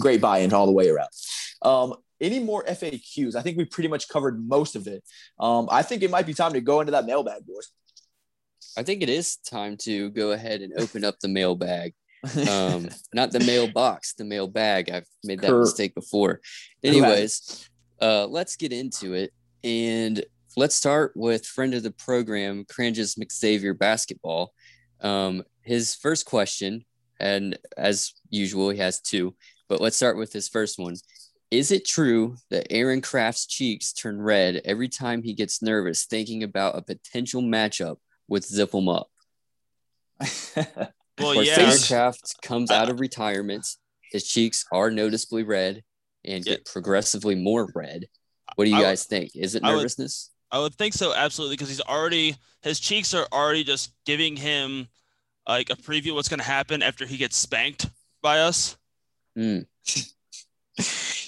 Great buy-in all the way around. Um, any more FAQs? I think we pretty much covered most of it. Um, I think it might be time to go into that mailbag, boys. I think it is time to go ahead and open up the mailbag um, not the mailbox, the mail bag. I've made that mistake before. Anyways, uh, let's get into it. And let's start with friend of the program, Cranges McXavier Basketball. Um, his first question, and as usual, he has two, but let's start with his first one. Is it true that Aaron Craft's cheeks turn red every time he gets nervous thinking about a potential matchup with Zip 'em Up? Well, Where yeah. Craft comes out of retirement, his cheeks are noticeably red and get progressively more red. What do you I guys would, think? Is it nervousness? I would, I would think so, absolutely, because he's already his cheeks are already just giving him like a preview of what's going to happen after he gets spanked by us. Mm.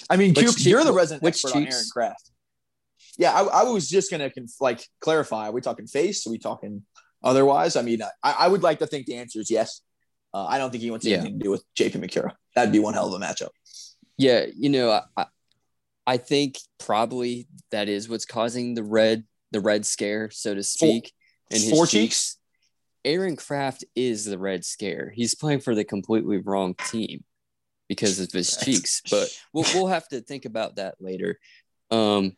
I mean, Cube, you're the resident which expert cheeks? on Aaron Craft. Yeah, I, I was just gonna conf- like clarify. Are we talking face? Are we talking Otherwise, I mean, I, I would like to think the answer is yes. Uh, I don't think he wants yeah. anything to do with JP Macura. That'd be one hell of a matchup. Yeah, you know, I, I think probably that is what's causing the red the red scare, so to speak. And his four cheeks. cheeks. Aaron Craft is the red scare. He's playing for the completely wrong team because of his cheeks. But we'll we'll have to think about that later. Um,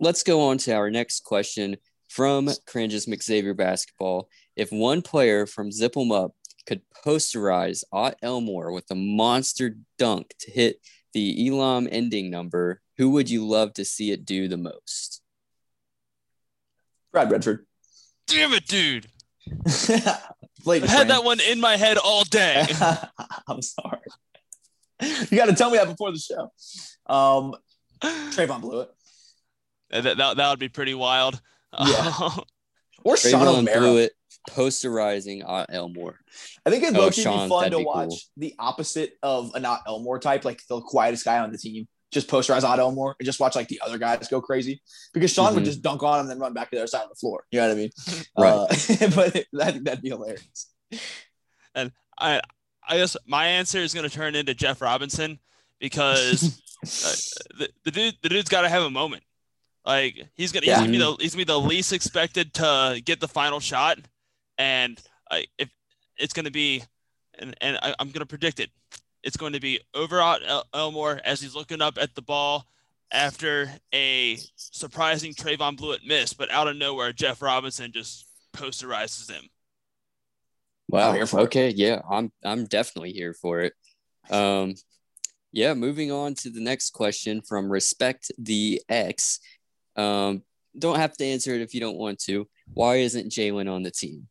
let's go on to our next question from Cranges McXavier basketball. If one player from Zip 'em Up could posterize Ott Elmore with a monster dunk to hit the Elam ending number, who would you love to see it do the most? Brad Redford. Damn it, dude. I had that one in my head all day. I'm sorry. You got to tell me that before the show. Um, Trevon Bluiett. That, that, that would be pretty wild. Yeah. or Sean O'Mara. posterizing Ott Elmore. I think it'd oh, be fun to watch cool. the opposite of a not Elmore type, like the quietest guy on the team. Just posterize Ott Elmore and just watch like the other guys go crazy because Sean mm-hmm. would just dunk on him and then run back to the other side of the floor. You know what I mean? right. Uh, but I think that'd be hilarious. And I, I guess my answer is going to turn into Jeff Robinson because uh, the, the dude, the dude's got to have a moment. Like he's gonna, yeah. he's gonna be the he's gonna be the least expected to get the final shot, and uh, if it's gonna be, and and I, am gonna predict it, it's going to be over El- Elmore as he's looking up at the ball after a surprising Trevon Bluiett miss, but out of nowhere Jeff Robinson just posterizes him. Wow. Okay. Yeah, I'm I'm definitely here for it. Um, yeah. Moving on to the next question from Respect the X. Um, don't have to answer it if you don't want to. Why isn't Jalen on the team?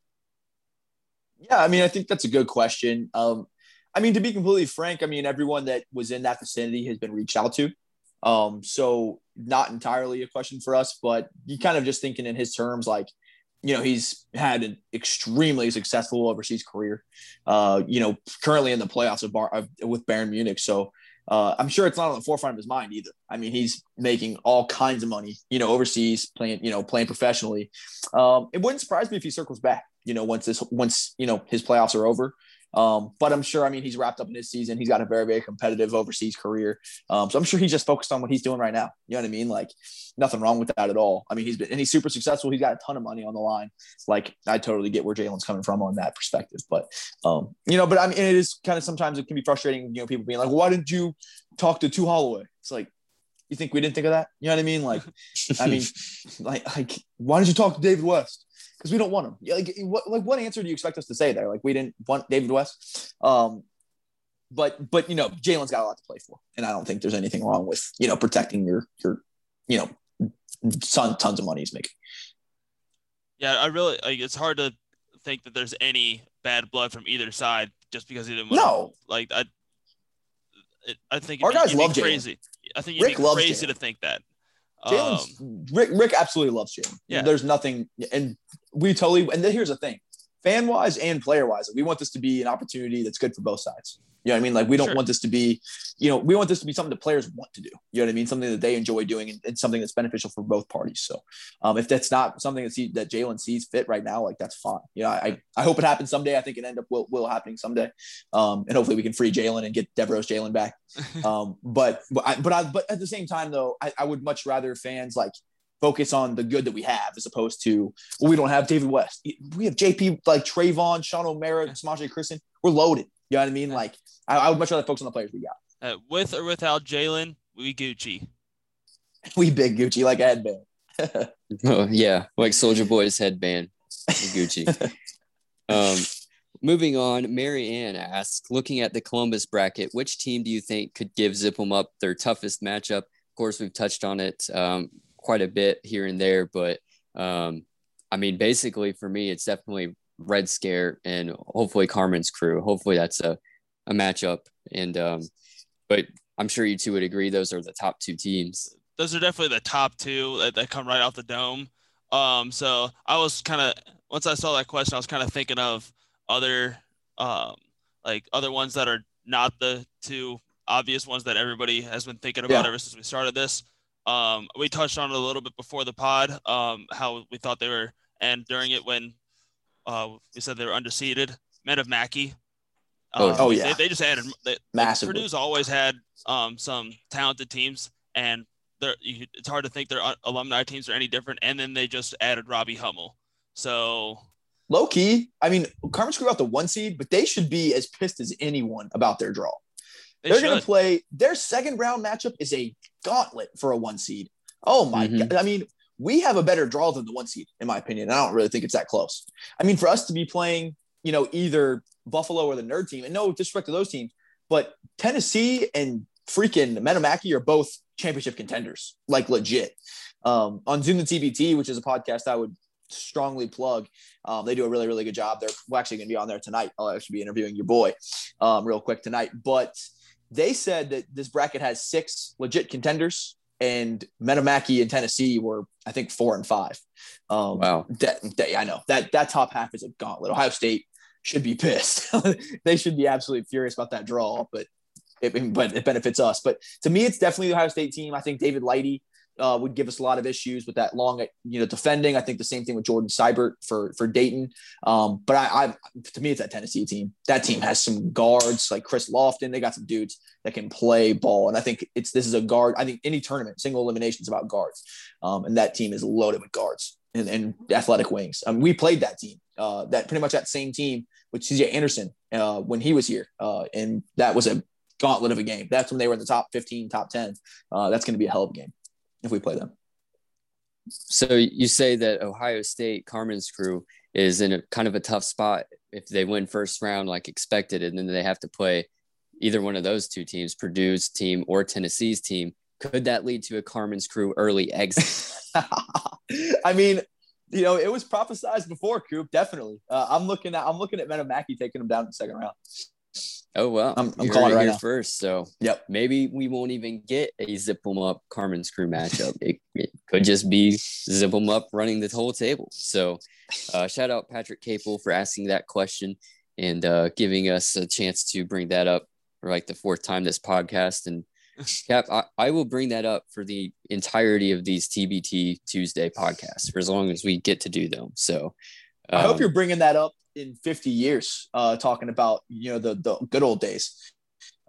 Yeah, I mean, I think that's a good question. Um, I mean, to be completely frank, I mean, everyone that was in that vicinity has been reached out to. Um, so not entirely a question for us, but you kind of just thinking in his terms, like, you know, he's had an extremely successful overseas career. Uh, you know, currently in the playoffs of Bar- with Bayern Munich. So uh, I'm sure it's not on the forefront of his mind either. I mean, he's making all kinds of money, you know, overseas playing, you know, playing professionally. Um, it wouldn't surprise me if he circles back, you know, once this, once, you know, his playoffs are over. Um, but I'm sure, I mean, he's wrapped up in his season. He's got a very, very competitive overseas career. Um, so I'm sure he's just focused on what he's doing right now. You know what I mean? Like nothing wrong with that at all. I mean, he's been, and he's super successful. He's got a ton of money on the line. Like I totally get where Jalen's coming from on that perspective, but, um, you know, but I mean, it is kind of, sometimes it can be frustrating, you know, people being like, why didn't you talk to Tu Holloway? It's like, you think we didn't think of that? You know what I mean? Like, I mean, like, like, why didn't you talk to David West? Because we don't want him. Like what like what answer do you expect us to say there? Like we didn't want David West. Um, but but you know Jalen's got a lot to play for, and I don't think there's anything wrong with you know protecting your your you know son tons of money he's making. Yeah, I really like. It's hard to think that there's any bad blood from either side just because he didn't. No, like I, I think our guys love crazy. Jalen. I think you'd Rick be crazy to think that. Um, Rick. Rick absolutely loves Jalen. Yeah. There's nothing, and we totally. And then here's the thing: fan wise and player wise, we want this to be an opportunity that's good for both sides. You know what I mean? Like we don't sure. want this to be, you know, we want this to be something that players want to do. You know what I mean? Something that they enjoy doing and, and something that's beneficial for both parties. So um, if that's not something that, see, that Jalen sees fit right now, like that's fine. You know, I, I hope it happens someday. I think it end up will, will happening someday. Um, and hopefully we can free Jalen and get Devros Jalen back. Um, but, but I, but I, but at the same time though, I, I would much rather fans like focus on the good that we have as opposed to well, we don't have David West. We have JP like Trevon, Sean O'Mara, Semaj Christon. We're loaded. You know what I mean? Like I, I would much rather focus on the players we got. Uh, with or without Jalen, we Gucci. we big Gucci like a headband. oh yeah, like Soldier Boy's headband, Gucci. um, moving on, Mary Ann asks, looking at the Columbus bracket, which team do you think could give Zip 'em up their toughest matchup? Of course, we've touched on it. Um, quite a bit here and there, but um, I mean, basically for me, it's definitely Red Scare and hopefully Carmen's crew. Hopefully that's a, a matchup. And um, but I'm sure you two would agree those are the top two teams. Those are definitely the top two that, that come right off the dome. Um, so I was kind of once I saw that question, I was kind of thinking of other um, like other ones that are not the two obvious ones that everybody has been thinking about yeah. ever since we started this. Um, we touched on it a little bit before the pod, um, how we thought they were, and during it when uh, we said they were undefeated. Men of Mackey. Oh, um, oh, yeah. They, they just added they, Massively. Purdue's always had um, some talented teams, and you, it's hard to think their alumni teams are any different. And then they just added Robbie Hummel. So low key, I mean, Carmen screwed out the one seed, but they should be as pissed as anyone about their draw. They are going to play their second round matchup is a gauntlet for a one seed. Oh my mm-hmm. god! I mean, we have a better draw than the one seed, in my opinion. I don't really think it's that close. I mean, for us to be playing, you know, either Buffalo or the Nerd team, and no disrespect to those teams, but Tennessee and freaking Men of are both championship contenders, like legit. Um, on Zoom the TBT, which is a podcast I would strongly plug. Um, they do a really, really good job. They're actually going to be on there tonight. I'll actually be interviewing your boy um, real quick tonight. But they said that this bracket has six legit contenders, and Mackey and Tennessee were, I think, four and five. Um, wow. That, that, I know that that top half is a gauntlet. Ohio State should be pissed. they should be absolutely furious about that draw, but it, but it benefits us. But to me, it's definitely the Ohio State team. I think David Lighty uh, would give us a lot of issues with that long, you know, defending. I think the same thing with Jordan Sibert for for Dayton. Um, but I, I, to me, it's that Tennessee team. That team has some guards like Chris Lofton. They got some dudes that can play ball, and I think it's this is a guard. I think any tournament, single elimination is about guards, um, and that team is loaded with guards and, and athletic wings. We played that team, uh, that pretty much that same team with CJ Anderson uh, when he was here, uh, and that was a gauntlet of a game. That's when they were in the top 15, top 10. Uh, that's going to be a hell of a game if we play them. So you say that Ohio State Carmen's crew is in a kind of a tough spot if they win first round like expected, and then they have to play either one of those two teams, Purdue's team or Tennessee's team. Could that lead to a Carmen's crew early exit? I mean, you know, it was prophesized before, Coop. Definitely. Uh, I'm looking at I'm looking at Mackey taking them down in the second round. Oh well, I'm- I'm calling it right here now. first. So Yep. maybe we won't even get a zip them up Carmen's crew matchup. it, it could just be zip them up running the whole table. So uh, shout out Patrick Capel for asking that question and uh, giving us a chance to bring that up for like the fourth time this podcast. And Cap, I, I will bring that up for the entirety of these TBT Tuesday podcasts for as long as we get to do them. So I hope um, you're bringing that up in 50 years, uh, talking about you know the the good old days.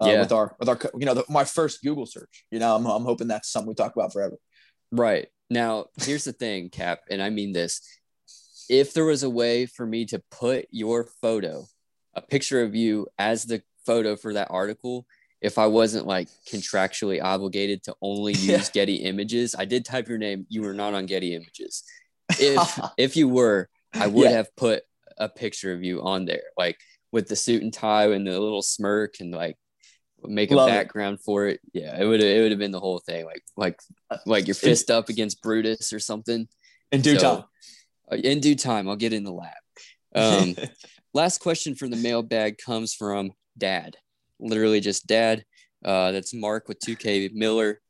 Uh, Yeah. With our with our you know the, my first Google search. You know, I'm I'm hoping that's something we talk about forever. Right. Now, here's the thing, Cap, and I mean this. If there was a way for me to put your photo, a picture of you as the photo for that article, if I wasn't like contractually obligated to only use Yeah. Getty images, I did type your name. You were not on Getty images. If if you were, I would Yeah. have put a picture of you on there, like with the suit and tie and the little smirk and like make a Love it. background for it. Yeah, it would it would have been the whole thing, like like like your fist up against Brutus or something. in due So, time. uh, in due time, I'll get in the lab. Um, last question from the mailbag comes from Dad, literally just Dad. Uh, that's Mark with 2K Miller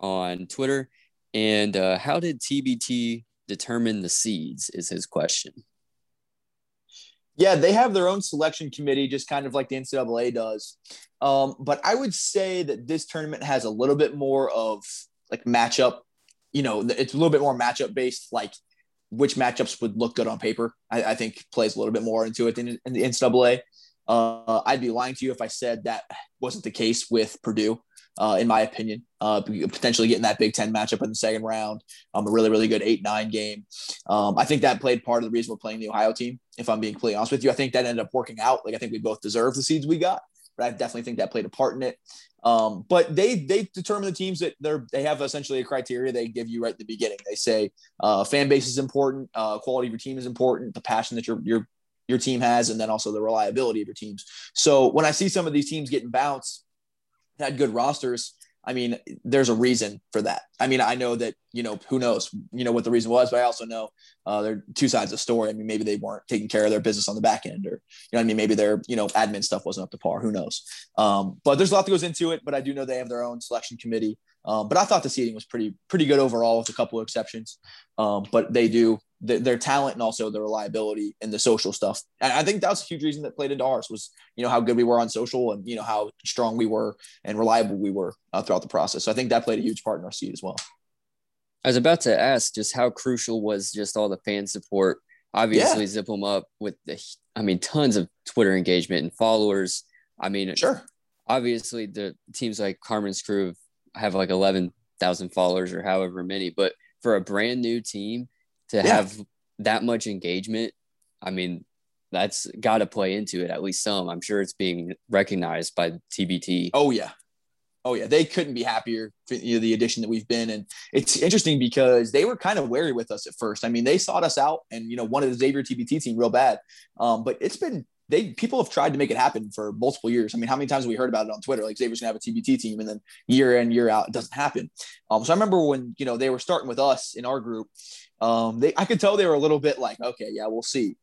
on Twitter. And uh, how did TBT determine the seeds? Is his question. Yeah, they have their own selection committee, just kind of like the NCAA does. Um, but I would say that this tournament has a little bit more of like matchup. You know, it's a little bit more matchup based, like which matchups would look good on paper. I, I think plays a little bit more into it than in the NCAA. Uh, I'd be lying to you if I said that wasn't the case with Purdue. Uh, in my opinion, uh, potentially getting that Big Ten matchup in the second round, um, a really, really good eight nine game. Um, I think that played part of the reason we're playing the Ohio team. If I'm being completely honest with you, I think that ended up working out. Like I think we both deserve the seeds we got, but I definitely think that played a part in it. Um, but they they determine the teams that they're they have essentially a criteria they give you right at the beginning. They say uh, fan base is important, uh, quality of your team is important, the passion that your your your team has, and then also the reliability of your teams. So when I see some of these teams getting bounced, had good rosters. I mean, there's a reason for that. I mean, I know that, you know, who knows, you know, what the reason was, but I also know uh, there are two sides of the story. I mean, maybe they weren't taking care of their business on the back end or, you know I mean? Maybe their, you know, admin stuff wasn't up to par. Who knows? Um, but there's a lot that goes into it, but I do know they have their own selection committee. Um, but I thought the seating was pretty, pretty good overall with a couple of exceptions. Um, but they do th- their talent and also their reliability and the social stuff. And I think that was a huge reason that played into ours was, you know, how good we were on social and, you know, how strong we were and reliable we were uh, throughout the process. So I think that played a huge part in our seed as well. I was about to ask just how crucial was just all the fan support. Obviously, zip them up with the, I mean, tons of Twitter engagement and followers. I mean, Sure. obviously the teams like Carmen's crew have like 11,000 followers or however many, but for a brand new team to Yeah. have that much engagement, I mean, that's got to play into it at least some. I'm sure it's being recognized by TBT. Oh yeah. Oh yeah. They couldn't be happier for you know, the addition that we've been. And it's interesting because they were kind of wary with us at first. I mean, they sought us out and, you know, wanted the Xavier TBT team real bad. Um, but it's been, they people have tried to make it happen for multiple years. I mean, how many times have we heard about it on Twitter? Like Xavier's gonna have a TBT team, and then year in year out, it doesn't happen. Um, so I remember when you know they were starting with us in our group, um, they I could tell they were a little bit like, okay, yeah, we'll see.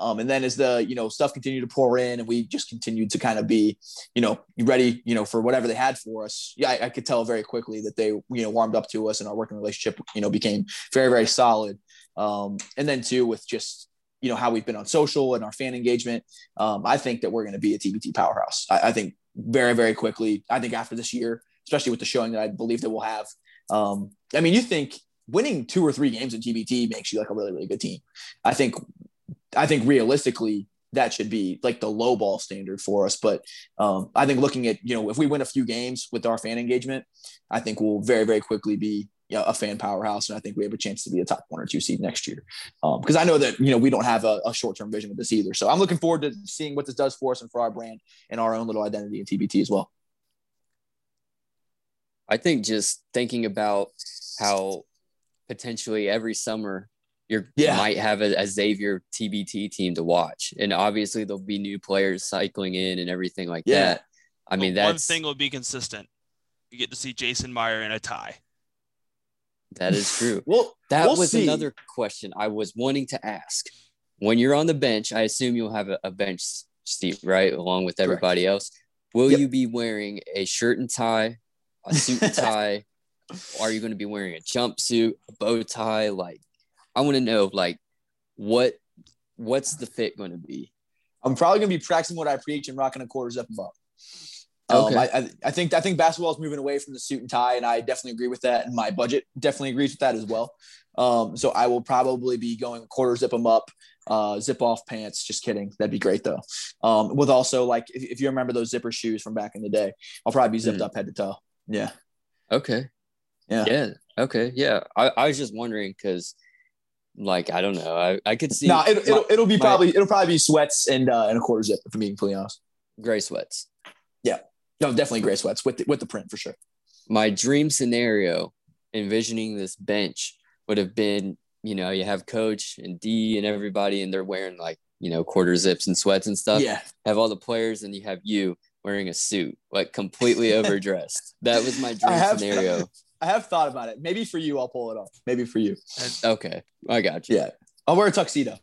Um, and then as the you know stuff continued to pour in, and we just continued to kind of be, you know, ready, you know, for whatever they had for us. Yeah, I, I could tell very quickly that they you know warmed up to us, and our working relationship, you know, became very very solid. Um, and then too with just you know how we've been on social and our fan engagement, um, I think that we're going to be a TBT powerhouse. I, I think very very quickly. I think after this year, especially with the showing that I believe that we'll have. Um, I mean, you think winning two or three games in TBT makes you like a really really good team. I think I think realistically that should be like the low ball standard for us. But um, I think looking at you know if we win a few games with our fan engagement, I think we'll very very quickly be you know, a fan powerhouse, and I think we have a chance to be a top one or two seed next year. Um, because I know that you know we don't have a, a short term vision with this either. So I'm looking forward to seeing what this does for us and for our brand and our own little identity in TBT as well. I think just thinking about how potentially every summer you're, Yeah. you might have a, a Xavier TBT team to watch, and obviously there'll be new players cycling in and everything like Yeah. that. I mean, But one thing will be consistent. You get to see Jason Meyer in a tie. That is true. Well, That we'll was see. another question I was wanting to ask. When you're on the bench, I assume you'll have a, a bench seat, right? Along with everybody else. Will Yep. you be wearing a shirt and tie, a suit and tie? Are you going to be wearing a jumpsuit, a bow tie? Like, I want to know, like, what what's the fit going to be? I'm probably gonna be practicing what I preach and rocking a quarter zip above. Um, Okay. I, I, I think I think basketball is moving away from the suit and tie, and I definitely agree with that. And my budget definitely agrees with that as well. Um, so I will probably be going quarter zip them up, uh, zip off pants. Just kidding. That'd be great though. Um, with also like if, if you remember those zipper shoes from back in the day, I'll probably be zipped Hmm. up head to toe. Yeah. Okay. Yeah. Yeah. Okay. Yeah. I, I was just wondering because, like, I don't know. I, I could see No, it, it'll, it'll be my- probably it'll probably be sweats and uh, and a quarter zip if I'm being completely honest. gray sweats. No, definitely gray sweats with the, with the print for sure. my dream scenario envisioning this bench would have been you know you have coach and d and everybody and they're wearing like you know quarter zips and sweats and stuff Yeah. have all the players and you have you wearing a suit like completely overdressed that was my dream I have- scenario I have thought about it. Maybe for you, I'll pull it off. Maybe for you. okay i got you Yeah. I'll wear a tuxedo.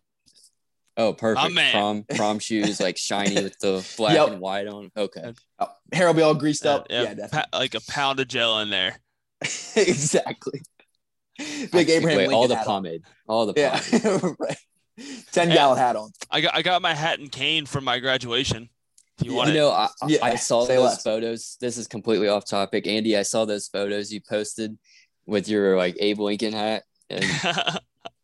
Oh perfect man. prom prom shoes like shiny with the black Yep. and white on okay Oh, hair will be all greased up. Yeah, Yeah, pa- like a pound of gel in there. exactly. Big Abraham wait, all the hat on. pomade all the pomade. Yeah, right. Ten gallon hat on. I got I got my hat and cane from my graduation. If you Yeah. want You know, I, Yeah, I saw those less. photos. This is completely off topic. Andy, I saw those photos you posted with your like Abe Lincoln hat. And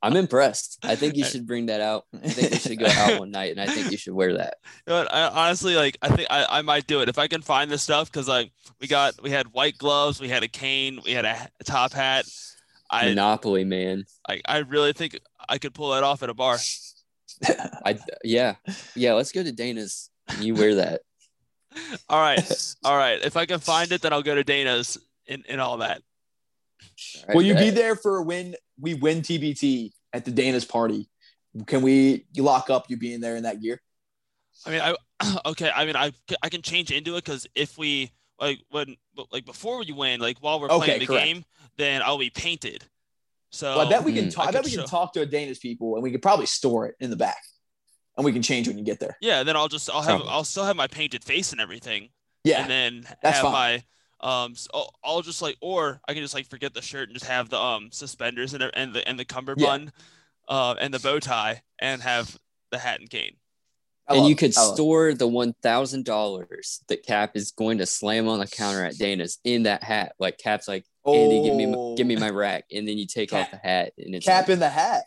I'm impressed. I think you should bring that out. I think you should go out one night and I think you should wear that. You know I honestly like I think I, I might do it if I can find this stuff because like we got we had white gloves, we had a cane, we had a, a top hat. I Monopoly, man. I, I really think I could pull that off at a bar. I yeah. Yeah, let's go to Dana's. and You wear that. All right, all right. If I can find it, then I'll go to Dana's and, and all that. All right, Will you be there for when we win TBT at the Dana's party? Can we you lock up you being there in that gear? I mean, I okay. I mean, I I can change into it because if we like when like before you win, like while we're Okay, playing the correct. game, then I'll be painted. So Well, I bet we can Mm. talk. I I bet could we can talk to a Dana's people, and we could probably store it in the back, and we can change when you get there. yeah, then I'll just I'll have Probably. I'll still have my painted face and everything, Yeah, and then that's have fine. my um. s- I'll, I'll just like or I can just like forget the shirt and just have the um suspenders and the- and the and the cummerbund, uh, and the bow tie and have the hat and cane. I and you it. could I it. store the one thousand dollars that Cap is going to slam on the counter at Dana's in that hat. Like Cap's like, Andy, give me Oh. give me my rack, and then you take Cap- off the hat, and it's cap like, in the hat.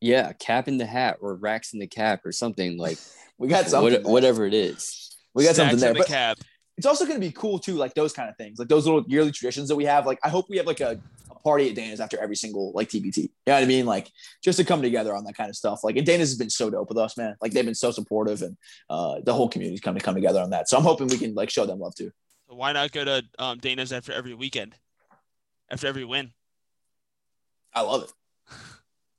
yeah, cap in the hat or racks in the cap or something like We got something. what, whatever it is. We got Snacks something there. in the But cap. It's also going to be cool too, like those kind of things, like those little yearly traditions that we have. Like I hope we have like a, a party at Dana's after every single like TBT. You know what I mean? Like just to come together on that kind of stuff. Like and Dana's has been so dope with us, man. Like they've been so supportive, and uh, the whole community's come to come together on that. So I'm hoping we can like show them love too. So why not go to um, Dana's after every weekend, after every win? I love it.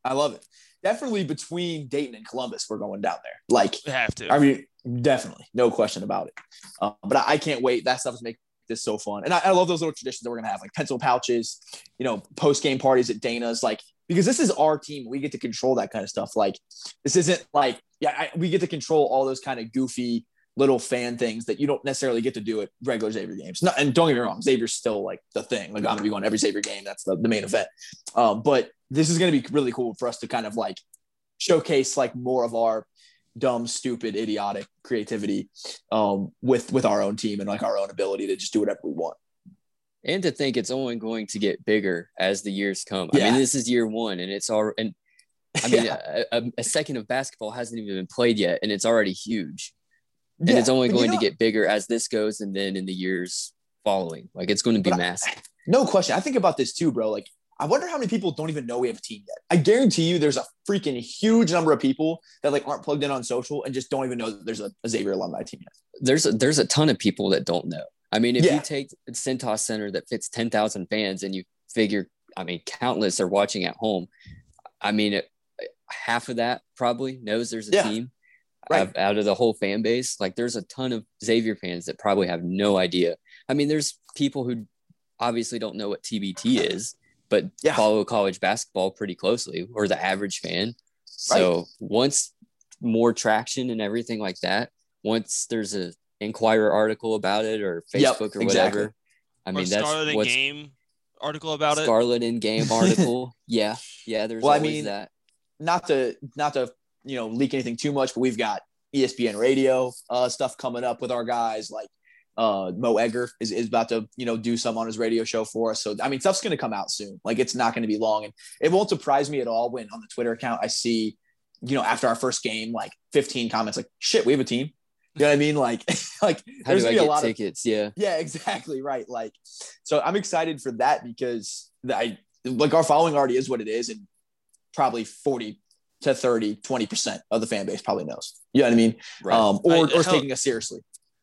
I love it. Definitely between Dayton and Columbus, we're going down there. Like We have to. I mean, definitely, no question about it. Uh, but I, I can't wait. That stuff is making this so fun, and I, I love those little traditions that we're gonna have, like pencil pouches, you know, post game parties at Dana's, like because this is our team. We get to control that kind of stuff. Like this isn't like yeah, I, we get to control all those kind of goofy little fan things that you don't necessarily get to do at regular Xavier games. No, and don't get me wrong, Xavier's still like the thing. Like I'm gonna be going every Xavier game. That's the, the main event. Um, but this is gonna be really cool for us to kind of like showcase like more of our dumb, stupid, idiotic creativity um, with with our own team and like our own ability to just do whatever we want. And to think it's only going to get bigger as the years come. I mean, this is year one, and it's all. And I mean, Yeah. a, a, a second of basketball hasn't even been played yet, and it's already huge. And Yeah, it's only you going know- to get bigger as this goes, and then in the years following, like it's going to be But I- massive. No question. I think about this too, bro. Like, I wonder how many people don't even know we have a team yet. I guarantee you, there's a freaking huge number of people that like aren't plugged in on social and just don't even know that there's a, a Xavier alumni team yet. there's a, there's a ton of people that don't know. I mean, if Yeah. you take Cintas Center that fits ten thousand fans, and you figure, I mean, countless are watching at home. I mean, it, half of that probably knows there's a Yeah. team. Right. Out, out of the whole fan base, like there's a ton of Xavier fans that probably have no idea. I mean, there's people who obviously don't know what TBT is, but Yeah. follow college basketball pretty closely, or the average fan. So once more traction and everything like that, once there's a Inquirer article about it or Facebook Yep, or exactly. whatever, I or mean that's Scarlet what's Game article about it. Scarlet in game article. yeah, yeah. There's Well, I always mean, that. not to not to you know leak anything too much, but we've got ESPN radio uh, stuff coming up with our guys. Like uh, Mo Egger is, is about to you know do some on his radio show for us. So I mean, stuff's going to come out soon. Like it's not going to be long, and it won't surprise me at all when on the Twitter account I see you know after our first game like 15 comments like shit we have a team. You know what I mean? Like like How there's gonna be a lot of tickets? yeah. yeah, exactly right. Like, so I'm excited for that because I like our following already is what it is, and probably 40 to 30, 20 percent of the fan base probably knows. You know what I mean? Right. Um, or I- or hell- taking us seriously.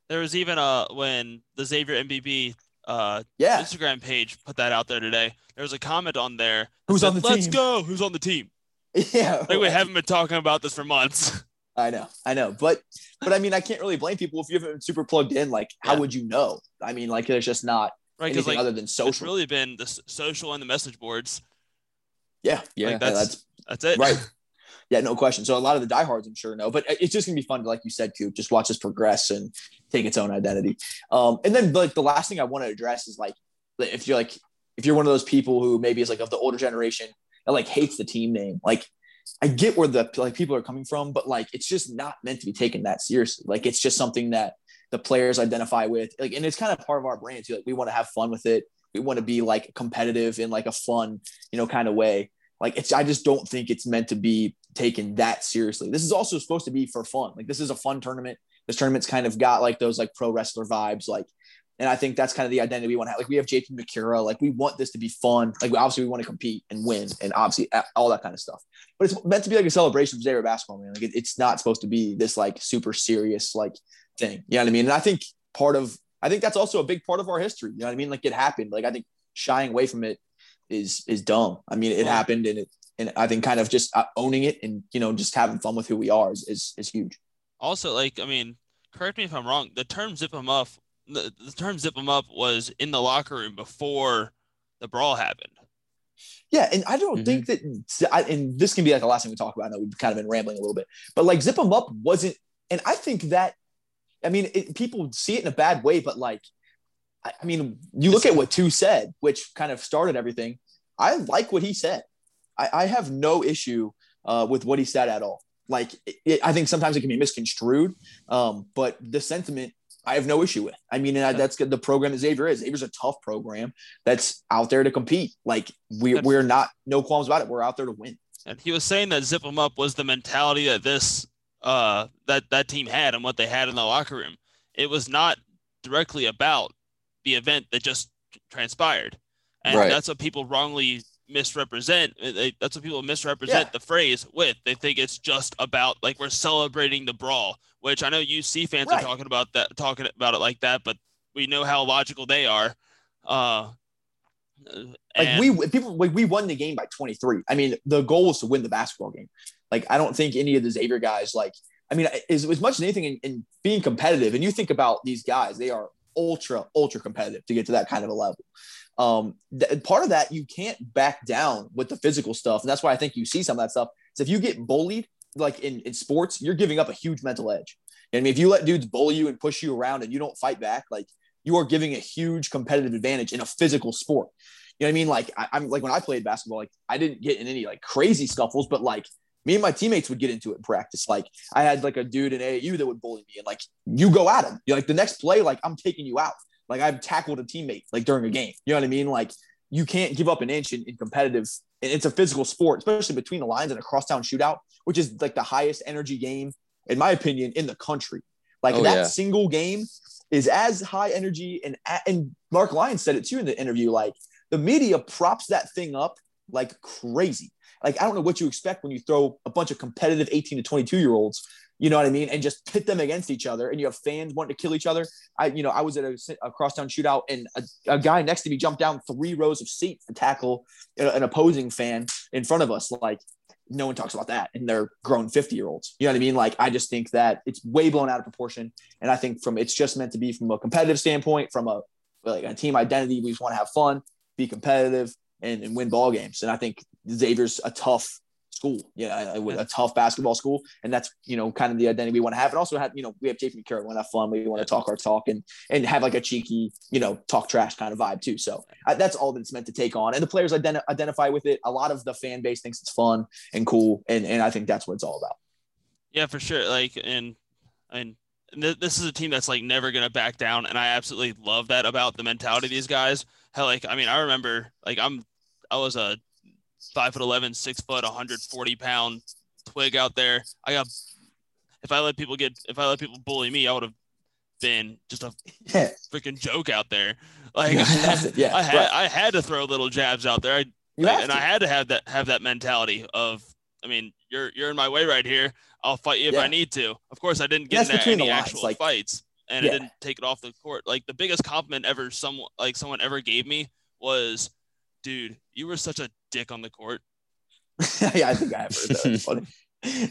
There was even a when the Xavier MBB uh, Yeah, Instagram page put that out there today. There was a comment on there. Who's said, on the Let's team?" go. Who's on the team? yeah. Like we haven't been talking about this for months. I know, I know, but but I mean, I can't really blame people if you haven't been super plugged in. Like, how Yeah. would you know? I mean, like, there's just not Right? Anything like other than social. it's really been the social and the message boards. yeah, yeah. like, that's- that's That's it. right. Yeah, no question. So a lot of the diehards, I'm sure, know, but it's just gonna be fun to, like you said, Coop, just watch this progress and take its own identity. Um, and then like the last thing I want to address is like if you're like if you're one of those people who maybe is like of the older generation that like hates the team name, like I get where the like people are coming from, but like it's just not meant to be taken that seriously. Like it's just something that the players identify with, like, and it's kind of part of our brand too. Like we want to have fun with it. We want to be like competitive in like a fun, you know, kind of way. Like it's, I just don't think it's meant to be taken that seriously. This is also supposed to be for fun. Like this is a fun tournament. This tournament's kind of got like those like pro wrestler vibes. Like, and I think that's kind of the identity we want to have. Like we have JP Macura. Like we want this to be fun. Like obviously we want to compete and win, and obviously all that kind of stuff. But it's meant to be like a celebration of Xavier basketball, man. Like it, it's not supposed to be this like super serious like thing. You know what I mean? And I think part of I think that's also a big part of our history. You know what I mean? Like it happened. Like I think shying away from it is is dumb. I mean, it happened, and it and I think kind of just uh, owning it and you know just having fun with who we are is is, is huge. Also, like I mean, correct me if I'm wrong. The term "zip them up," the, the term them up" was in the locker room before the brawl happened. Yeah, and I don't Mhm. think that, I, and this can be like the last thing we talk about. I know we've kind of been rambling a little bit, but like zip them up wasn't, and I think that, I mean, it, people see it in a bad way, but like, I, I mean, you look at what Tu said, which kind of started everything. I like what he said. I, I have no issue uh, with what he said at all. Like, it, it, I think sometimes it can be misconstrued, um, but the sentiment I have no issue with. I mean, that's good the program that Xavier is. Xavier's a tough program that's out there to compete. Like we we're not no qualms about it. We're out there to win. And he was saying that zip "zip 'em up" was the mentality that this uh that that team had and what they had in the locker room. It was not directly about the event that just transpired, and Right. that's what people wrongly misrepresent. Uh, they- That's what people misrepresent Yeah. the phrase with. They think it's just about like we're celebrating the brawl, which I know UC fans Right. are talking about that, talking about it like that, but we know how logical they are. Uh, Like we people like we won the game by 23. I mean, the goal was to win the basketball game. Like I don't think any of the Xavier guys like I mean, as, as much as anything in, in being competitive, and you think about these guys, they are ultra, ultra competitive to get to that kind of a level. Um, th- part of that you can't back down with the physical stuff, and that's why I think you see some of that stuff. Is if you get bullied, like in, in sports, you're giving up a huge mental edge. And I mean, if you let dudes bully you and push you around and you don't fight back, like you are giving a huge competitive advantage in a physical sport. You know what I mean? Like I, I'm like when I played basketball, like I didn't get in any like crazy scuffles, but like me and my teammates would get into it in practice. Like I had like a dude in AAU that would bully me, and like you go at him. You're like the next play, like I'm taking you out. Like I've tackled a teammate like during a game. You know what I mean? Like you can't give up an inch in, in competitive. And it's a physical sport, especially between the lines and a crosstown shootout, which is like the highest energy game, in my opinion, in the country. Like Oh, that yeah. single game is as high energy, and and Mark Lyons said it too in the interview. Like the media props that thing up like crazy. Like I don't know what you expect when you throw a bunch of competitive 18 to 22 year olds, you know what I mean, and just pit them against each other, and you have fans wanting to kill each other. I, you know, I was at a, a crosstown shootout, and a, a guy next to me jumped down three rows of seats to tackle uh, an opposing fan in front of us. Like no one talks about that, and they're grown 50 year olds. You know what I mean? Like I just think that it's way blown out of proportion, and I think from it's just meant to be from a competitive standpoint, from a like a team identity. We just want to have fun, be competitive, and, and win ball games. And I think Xavier's a tough school, yeah, a, a, tough basketball school, and that's you know kind of the identity we want to have. And also have you know we have JP Macura, we want to have fun, we want to talk our talk, and and have like a cheeky you know talk trash kind of vibe too. So I, that's all that it's meant to take on, and the players identi- identify with it. A lot of the fan base thinks it's fun and cool, and and I think that's what it's all about. Yeah, for sure. Like and and this is a team that's like never gonna back down, and I absolutely love that about the mentality of these guys. Hell, like I mean, I remember like I'm I was a five foot 11, six foot, 140 pound twig out there. I got, if I let people get, if I let people bully me, I would have been just a yeah. freaking joke out there. Like, yeah, I had, right. I had to throw little jabs out there. I, and to. I had to have that, have that mentality of, I mean, you're, you're in my way right here. I'll fight you if yeah. I need to. Of course, I didn't get into any actual like, fights and yeah. I didn't take it off the court. Like the biggest compliment ever, someone like someone ever gave me was, dude, you were such a dick on the court. yeah, I think I have heard that. funny.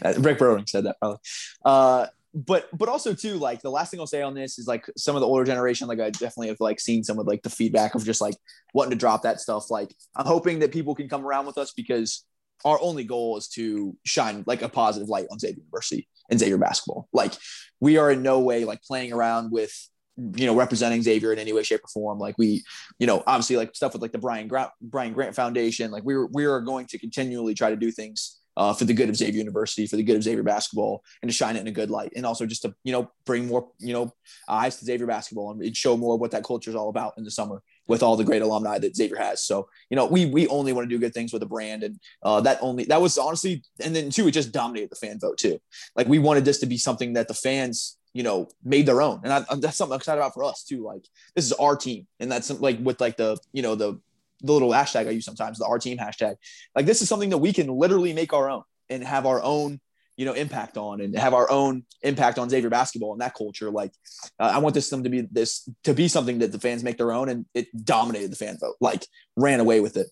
Uh, Rick Broering said that probably. Uh, but but also too, like the last thing I'll say on this is like some of the older generation, like I definitely have like seen some of like the feedback of just like wanting to drop that stuff. Like I'm hoping that people can come around with us because our only goal is to shine like a positive light on Xavier University and Xavier basketball. Like we are in no way like playing around with you know, representing Xavier in any way, shape, or form. Like we, you know, obviously like stuff with like the Brian Grant, Brian Grant Foundation. Like we are we are going to continually try to do things uh, for the good of Xavier University, for the good of Xavier basketball, and to shine it in a good light, and also just to you know bring more you know eyes to Xavier basketball and show more what that culture is all about in the summer with all the great alumni that Xavier has. So you know we we only want to do good things with the brand, and uh, that only that was honestly, and then too it just dominated the fan vote too. Like we wanted this to be something that the fans you know, made their own. And I, that's something I'm excited about for us too. Like this is our team. And that's like with like the, you know, the, the little hashtag I use sometimes, the our team hashtag. Like this is something that we can literally make our own and have our own, you know, impact on and have our own impact on Xavier basketball and that culture. Like uh, I want this to be this to be something that the fans make their own and it dominated the fan vote, like ran away with it.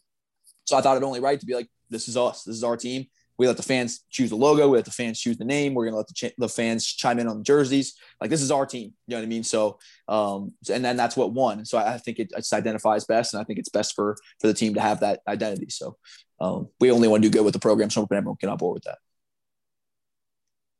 So I thought it only right to be like, this is us. This is our team. We let the fans choose the logo. We let the fans choose the name. We're gonna let the, ch- the fans chime in on the jerseys. Like this is our team. You know what I mean? So, um, and then that's what won. So I, I think it, it identifies best, and I think it's best for for the team to have that identity. So, um, we only want to do good with the program. So everyone can on board with that.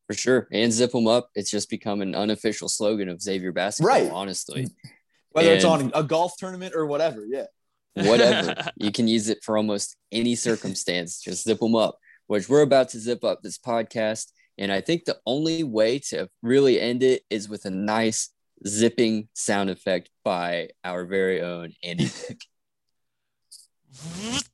For sure, and zip them up. It's just become an unofficial slogan of Xavier basketball. Right. Honestly, whether and it's on a golf tournament or whatever. Yeah whatever. you can use it for almost any circumstance. Just zip them up which we're about to zip up this podcast. And I think the only way to really end it is with a nice zipping sound effect by our very own Andy Dick.